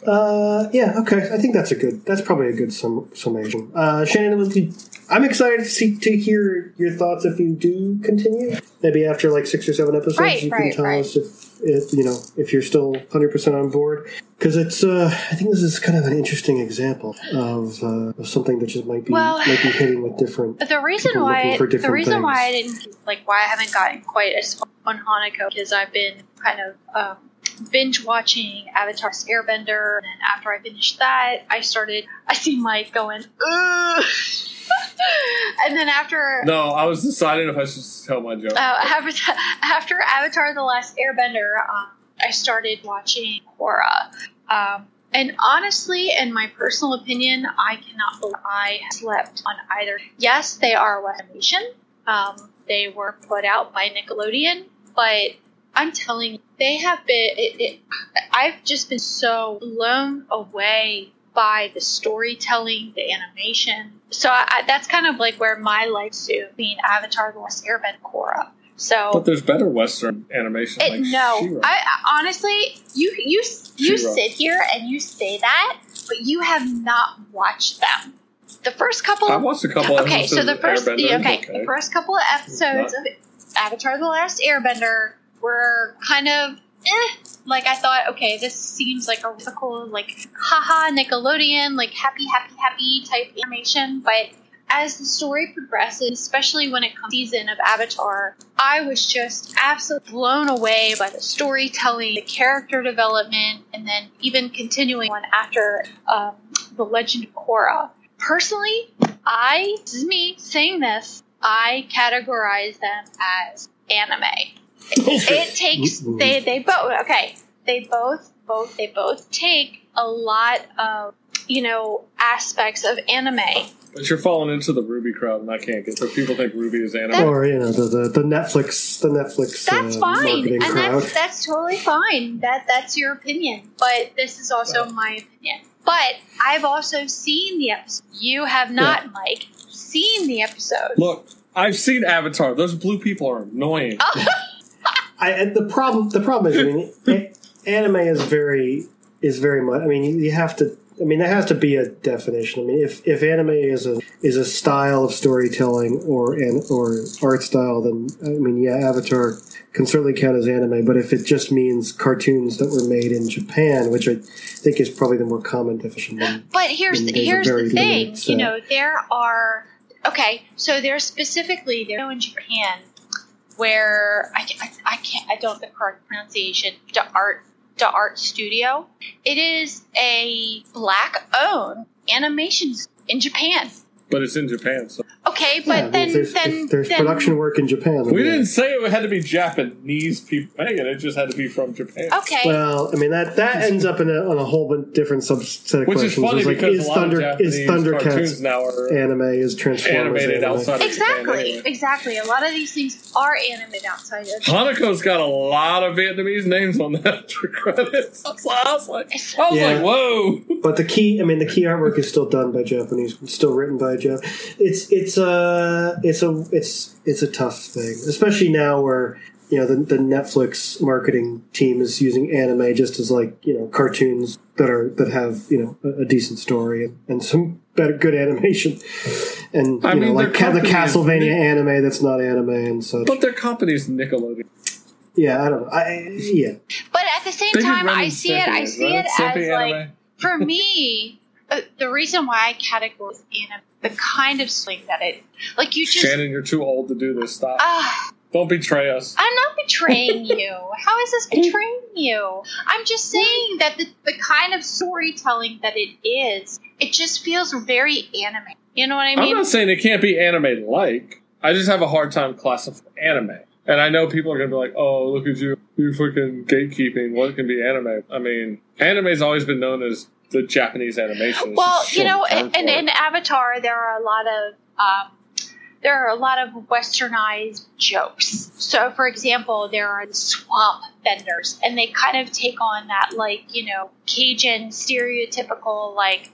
Uh, yeah, okay. I think that's a good. That's probably a good sum, summation. Uh, Shannon, I'm excited to see to hear your thoughts if you do continue. Maybe after like six or seven episodes, Right, you can tell right. us if, if you know if you're still 100 percent on board. Because it's, uh, I think this is kind of an interesting example of, uh, of something that just might be Well- might be hitting with different. But the reason why for the reason why I didn't like why I haven't gotten quite as far on Hanako because I've been kind of um, binge watching Avatar's Airbender, and then after I finished that, I started. I see Mike going, Ugh! and then after No, I was deciding if I should tell my joke. uh, Avatar, after Avatar: The Last Airbender, um, I started watching Korra. Um, and honestly, in my personal opinion, I cannot believe I slept on either. Yes, they are animation. Um, they were put out by Nickelodeon, but I'm telling you, they have been. It, it, I've just been so blown away by the storytelling, the animation. So I, I, that's kind of like where my life's to being Avatar: The Last Airbender, Korra. So, but there's better Western animation. It, like no, She-Ra. I honestly, you you you She-Ra. sit here and you say that, but you have not watched them. The first couple. I watched a couple. okay, so the first yeah, It's okay, the first couple of episodes of Avatar: The Last Airbender were kind of eh. Like I thought, okay, this seems like a cool, like haha Nickelodeon, like happy, happy, happy type animation. But as the story progresses, especially when it comes season of Avatar, I was just absolutely blown away by the storytelling, the character development, and then even continuing on after um, the Legend of Korra. Personally, I this is me saying this. I categorize them as anime. It takes they they both okay. They both both they both take a lot of you know aspects of anime. But you're falling into the RWBY crowd, and I can't get. So people think RWBY is anime. or you know the, the, the Netflix the Netflix That's uh, fine, marketing and crowd. that's that's totally fine. That that's your opinion, but this is also my opinion. But I've also seen the episode. You have not, Mike, seen the episode. Look, I've seen Avatar. Those blue people are annoying. Oh. I, the problem the problem is I mean anime is very is very much I mean you, have to I mean there has to be a definition. I mean if, if anime is a is a style of storytelling or an or art style then I mean yeah Avatar can certainly count as anime but if it just means cartoons that were made in Japan which I think is probably the more common definition than But here's the, here's the thing. You know, there are okay. So there's specifically there No in Japan where I, I, I can't I don't the correct pronunciation. The art the art studio. It is a black owned animation in Japan. But it's in Japan, so Okay, but Yeah, then if there's, then if there's then, production work in Japan we yeah. didn't say it had to be Japanese people making it. It just had to be from Japan. Okay, Well, I mean that that ends up in a, on a whole bunch different subset of Which is questions. funny like, because is a lot Thunder of is cartoons Thundercats now are anime? Is Transformers animated anime? outside of Japan exactly, anyway. exactly. A lot of these things are animated outside of. Hanako's got a lot of Vietnamese names on that credits. I was like, I was like, I was Yeah. like whoa. But the key, I mean, the key artwork is still done by Japanese. It's still written by Jap. It's it's a uh, it's a it's it's a tough thing, especially now where you know the, the Netflix marketing team is using anime just as like you know cartoons that are that have you know a, a decent story and, and some better good animation, and you I know mean, like ca- the company is Castlevania Nick- anime that's not anime and such. But their company's Nickelodeon. Yeah, I don't know. I yeah. But at the same They time, I see it. I see right? it Stimpy as like for me, uh, the reason why I categorize anime, the kind of swing that it, like you just, Shannon, you're too old to do this. Stop. ah, Don't betray us. I'm not betraying you. How is this betraying you? I'm just saying that the, the kind of storytelling that it is, it just feels very anime. You know what I mean? I'm not saying it can't be anime like. I just have a hard time classifying anime. And I know people are going to be like, oh, look at you. You freaking gatekeeping. What can be anime? I mean, anime's always been known as the Japanese animation. Well, you know, and in, in Avatar, there are a lot of um, there are a lot of westernized jokes. So, for example, there are swamp vendors, and they kind of take on that, like you know, Cajun stereotypical, like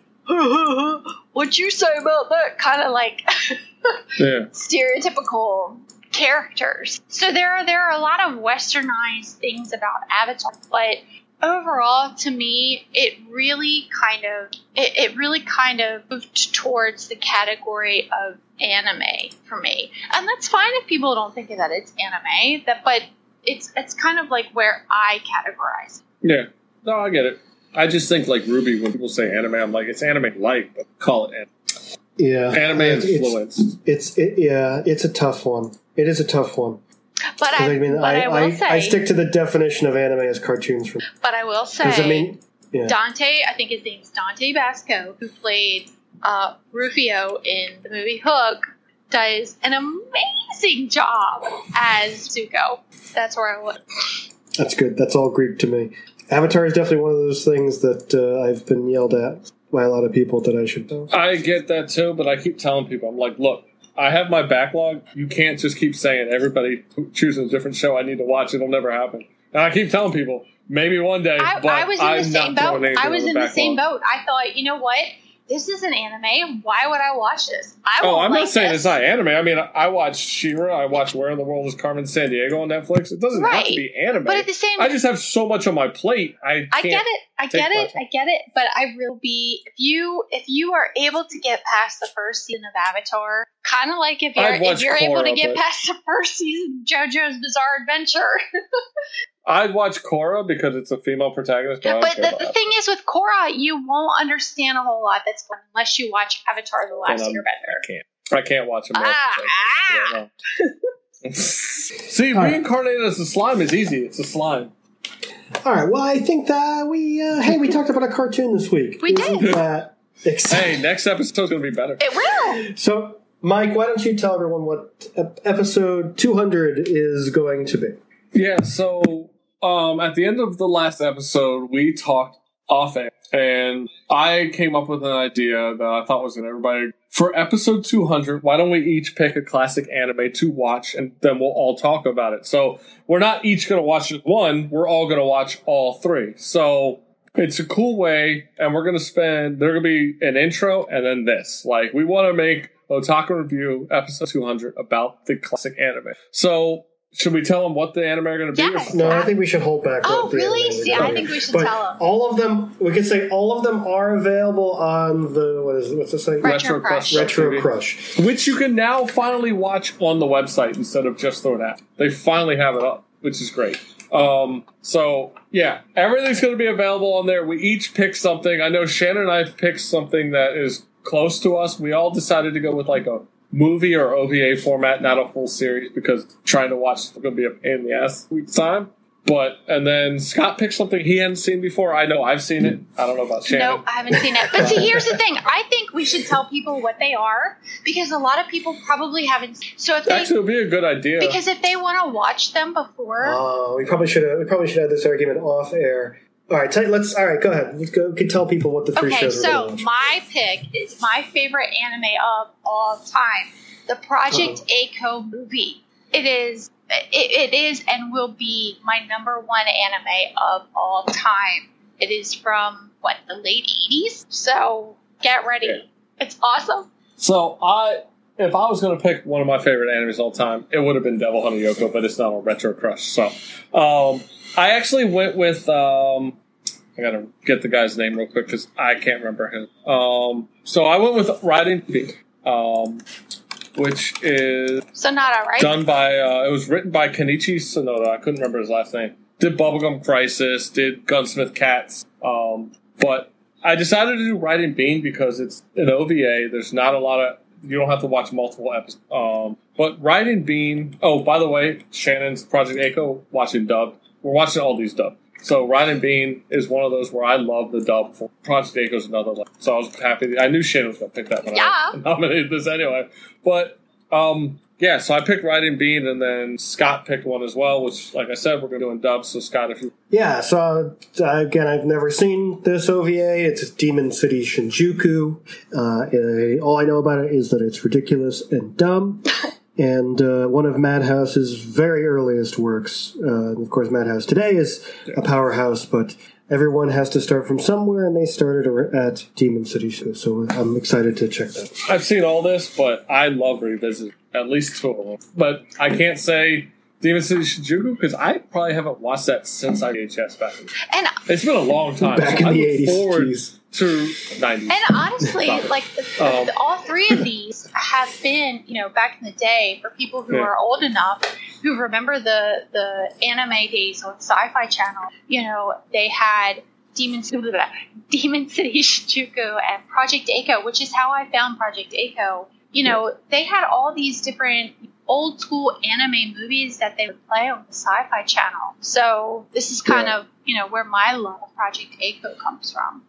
what you say about that kind of like yeah. stereotypical characters. So there are there are a lot of westernized things about Avatar, but overall to me it really kind of it, it really kind of moved towards the category of anime for me. And that's fine if people don't think that it's anime, that but it's it's kind of like where I categorize. Yeah. No, I get it. I just think like RWBY, when people say anime, I'm like, it's anime like, but call it anime. Yeah, Anime It's- influenced. It's it, yeah, it's a tough one. It is a tough one. But 'Cause, I, I mean, but I, I, will I, say, I stick to the definition of anime as cartoons. From but I will say, because I mean, yeah, Dante, I think his name's Dante Basco, who played uh, Rufio in the movie Hook, does an amazing job as Zuko. That's where I would. that's good. That's all Greek to me. Avatar is definitely one of those things that uh, I've been yelled at by a lot of people that I should know. I get that too, but I keep telling people, I'm like, look, I have my backlog. You can't just keep saying everybody choosing a different show I need to watch. It'll never happen. And I keep telling people, maybe one day. I, but I was in I'm the same boat. I was in the back same boat. I thought, you know what? This is an anime. Why would I watch this? I Oh, I'm like not saying this. it's not anime. I mean, I watched She-Ra. I watched Where in the World is Carmen Sandiego on Netflix. It doesn't have to be anime. But at the same I just have so much on my plate. I I get it. I get it. I get it. But I will be if you if you are able to get past the first season of Avatar, kind of like if you're if you're able to get past the first season of JoJo's Bizarre Adventure. I'd watch Korra because it's a female protagonist. But, but the, the thing is with Korra, you won't understand a whole lot that's going unless you watch Avatar: The Last Airbender. I can't. I can't watch them. Ah, ah. See, All right. reincarnated as a slime is easy. It's a slime. All right. Well, I think that we uh, hey we talked about a cartoon this week. We Isn't did. That exciting? Hey, next episode's gonna be better. It will. So, Mike, why don't you tell everyone what episode 200 is going to be? Yeah, so um, at the end of the last episode, we talked off air, and I came up with an idea that I thought was going to everybody. For episode 200, why don't we each pick a classic anime to watch, and then we'll all talk about it. So we're not each going to watch one, we're all going to watch all three. So it's a cool way, and we're going to spend, there's going to be an intro and then this. Like, we want to make Otaku Review episode 200 about the classic anime. So, should we tell them what the anime are going to be? Yes. No, I think we should hold back. Oh, the really? anime is See, I think we should But tell 'em. All of them, we could say all of them are available on the, what is what's the site? Retro Crush. Retro TV. Crush. which you can now finally watch on the website instead of just through an app. They finally have it up, which is great. Um, so yeah, everything's going to be available on there. We each pick something. I know Shannon and I picked something that is close to us. We all decided to go with like a movie or OVA format, not a full series, because trying to watch is going to be a pain in the ass week's time. But and then Scott picked something he hadn't seen before. I know I've seen it. I don't know about Shannon. No, I haven't seen it. But see, here's the thing. I think we should tell people what they are because a lot of people probably haven't. So if they Actually, it would be a good idea. because if they want to watch them before, Oh, we probably should have. We probably should have this argument off air. All right, tell, let's. All right, go ahead. Let's go. Can tell people what the three okay. shows we're So going watch. my pick is my favorite anime of all time, the Project Uh-huh. A movie. It is. It, it is and will be my number one anime of all time. It is from what the late '80s. So get ready. Yeah. It's awesome. So I, if I was going to pick one of my favorite animes of all time, it would have been Devil Hunter Yoko, but it's not a Retro Crush. So um, I actually went with. Um, I gotta get the guy's name real quick because I can't remember him. Um, so I went with Riding Bean, um, which is Sonoda, right? done by. Uh, it was written by Kenichi Sonoda. I couldn't remember his last name. Did Bubblegum Crisis. Did Gunsmith Cats. Um, but I decided to do Riding Bean because it's an OVA. There's not a lot of. You don't have to watch multiple episodes. Um, but Riding Bean. Oh, by the way, Shannon's Project A-ko watching dub. We're watching all these dub. So Riding Bean is one of those where I love the dub. For Project A-ko's another one. So I was happy. I knew Shannon was going to pick that one. I Yeah. nominated this anyway. But um, yeah, so I picked Riding Bean, and then Scott picked one as well. Which, like I said, we're going to do in dubs. So Scott, if you Yeah, so uh, again, I've never seen this OVA. It's Demon City Shinjuku. Uh, all I know about it is that it's ridiculous and dumb. And uh, one of Madhouse's very earliest works. Uh, of course, Madhouse today is a powerhouse, but everyone has to start from somewhere, and they started at Demon City. So, so I'm excited to check that. I've seen all this, but I love revisit at least two of them. But I can't say Demon City Shinjuku because I probably haven't watched that since I VHS back. In, And it's been a long time. Back so in I the 80s, forward jeez. to nineties. And honestly, like the, Um, the- all three of these have been, you know, back in the day for people who Yeah. are old enough who remember the the anime days on Sci-Fi Channel. You know, they had Demon City, Demon City Shinjuku and Project A-ko, which is how I found Project A-ko. You know, they had all these different old school anime movies that they would play on the Sci-Fi Channel. So this is kind Yeah. of you know where my love of Project A-ko comes from.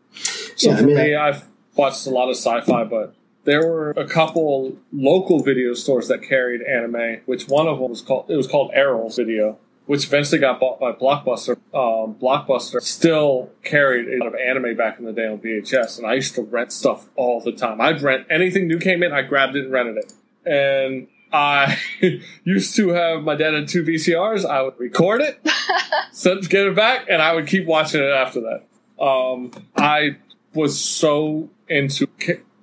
So Yeah, I for mean, me, I've watched a lot of sci-fi, but there were a couple local video stores that carried anime. Which one of them was called? It was called Errol's Video, which eventually got bought by Blockbuster. Um, Blockbuster still carried a lot of anime back in the day on VHS, and I used to rent stuff all the time. I'd rent anything new came in, I grabbed it and rented it, and I used to have my dad had two VCRs. I would record it, send, get it back, and I would keep watching it after that. Um, I was so into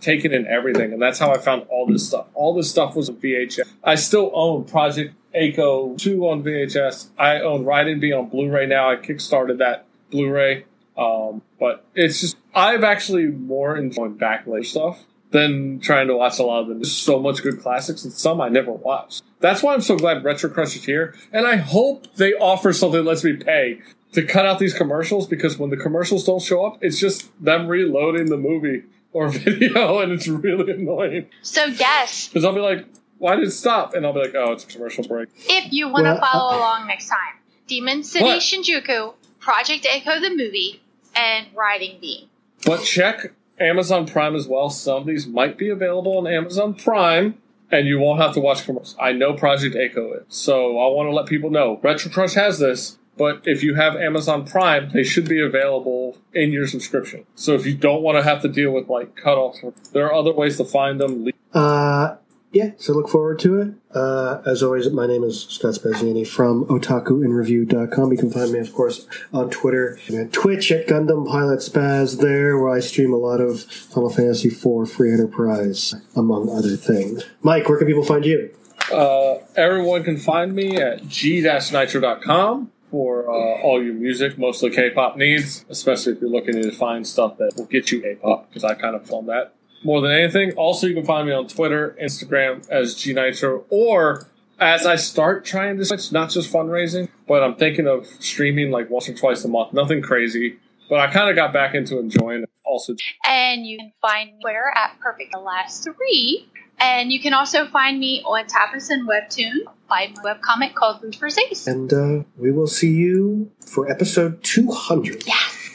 taking in everything, and that's how I found all this stuff. All this stuff was VHS. I still own Project A-ko 2 on VHS. I own Riding Bean on Blu-ray now. I kickstarted that Blu-ray. Um, but it's just I've actually more enjoyed backlash stuff than trying to watch a lot of them. There's so much good classics and some I never watched. That's why I'm so glad Retro Crush is here. And I hope they offer something that lets me pay to cut out these commercials because when the commercials don't show up, it's just them reloading the movie or video and it's really annoying. So yes, Because I'll be like, why did it stop? And I'll be like, oh, it's a commercial break. if you want to Well, follow uh, along next time, Demon City What? Shinjuku, Project A-ko the movie, and Riding Bean. But check Amazon Prime as well. Some of these might be available on Amazon Prime, and you won't have to watch commercials. I know Project A-ko is, so I want to let people know Retro Crush has this. But if you have Amazon Prime, they should be available in your subscription. So if you don't want to have to deal with like cutoffs, there are other ways to find them. Uh, yeah, so look forward to it. Uh, as always, my name is Scott Spaziani from otakuinreview.com. You can find me, of course, on Twitter and Twitch at Gundam Pilot Spaz there, where I stream a lot of Final Fantasy IV Free Enterprise, among other things. Mike, where can people find you? Uh, everyone can find me at g-nitro.com for uh, all your music, mostly K-pop needs, especially if you're looking to find stuff that will get you K-pop, because I kind of film that more than anything. Also, you can find me on Twitter, Instagram as g-nitro, or as I start trying to switch, not just fundraising, but I'm thinking of streaming like once or twice a month, nothing crazy. But I kind of got back into enjoying it. Also, And you can find Twitter at Perfect the Last Three. And you can also find me on Tapas and Webtoon by my webcomic called Rupert Ace. And uh, we will see you for episode 200. Yes.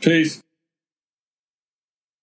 peace.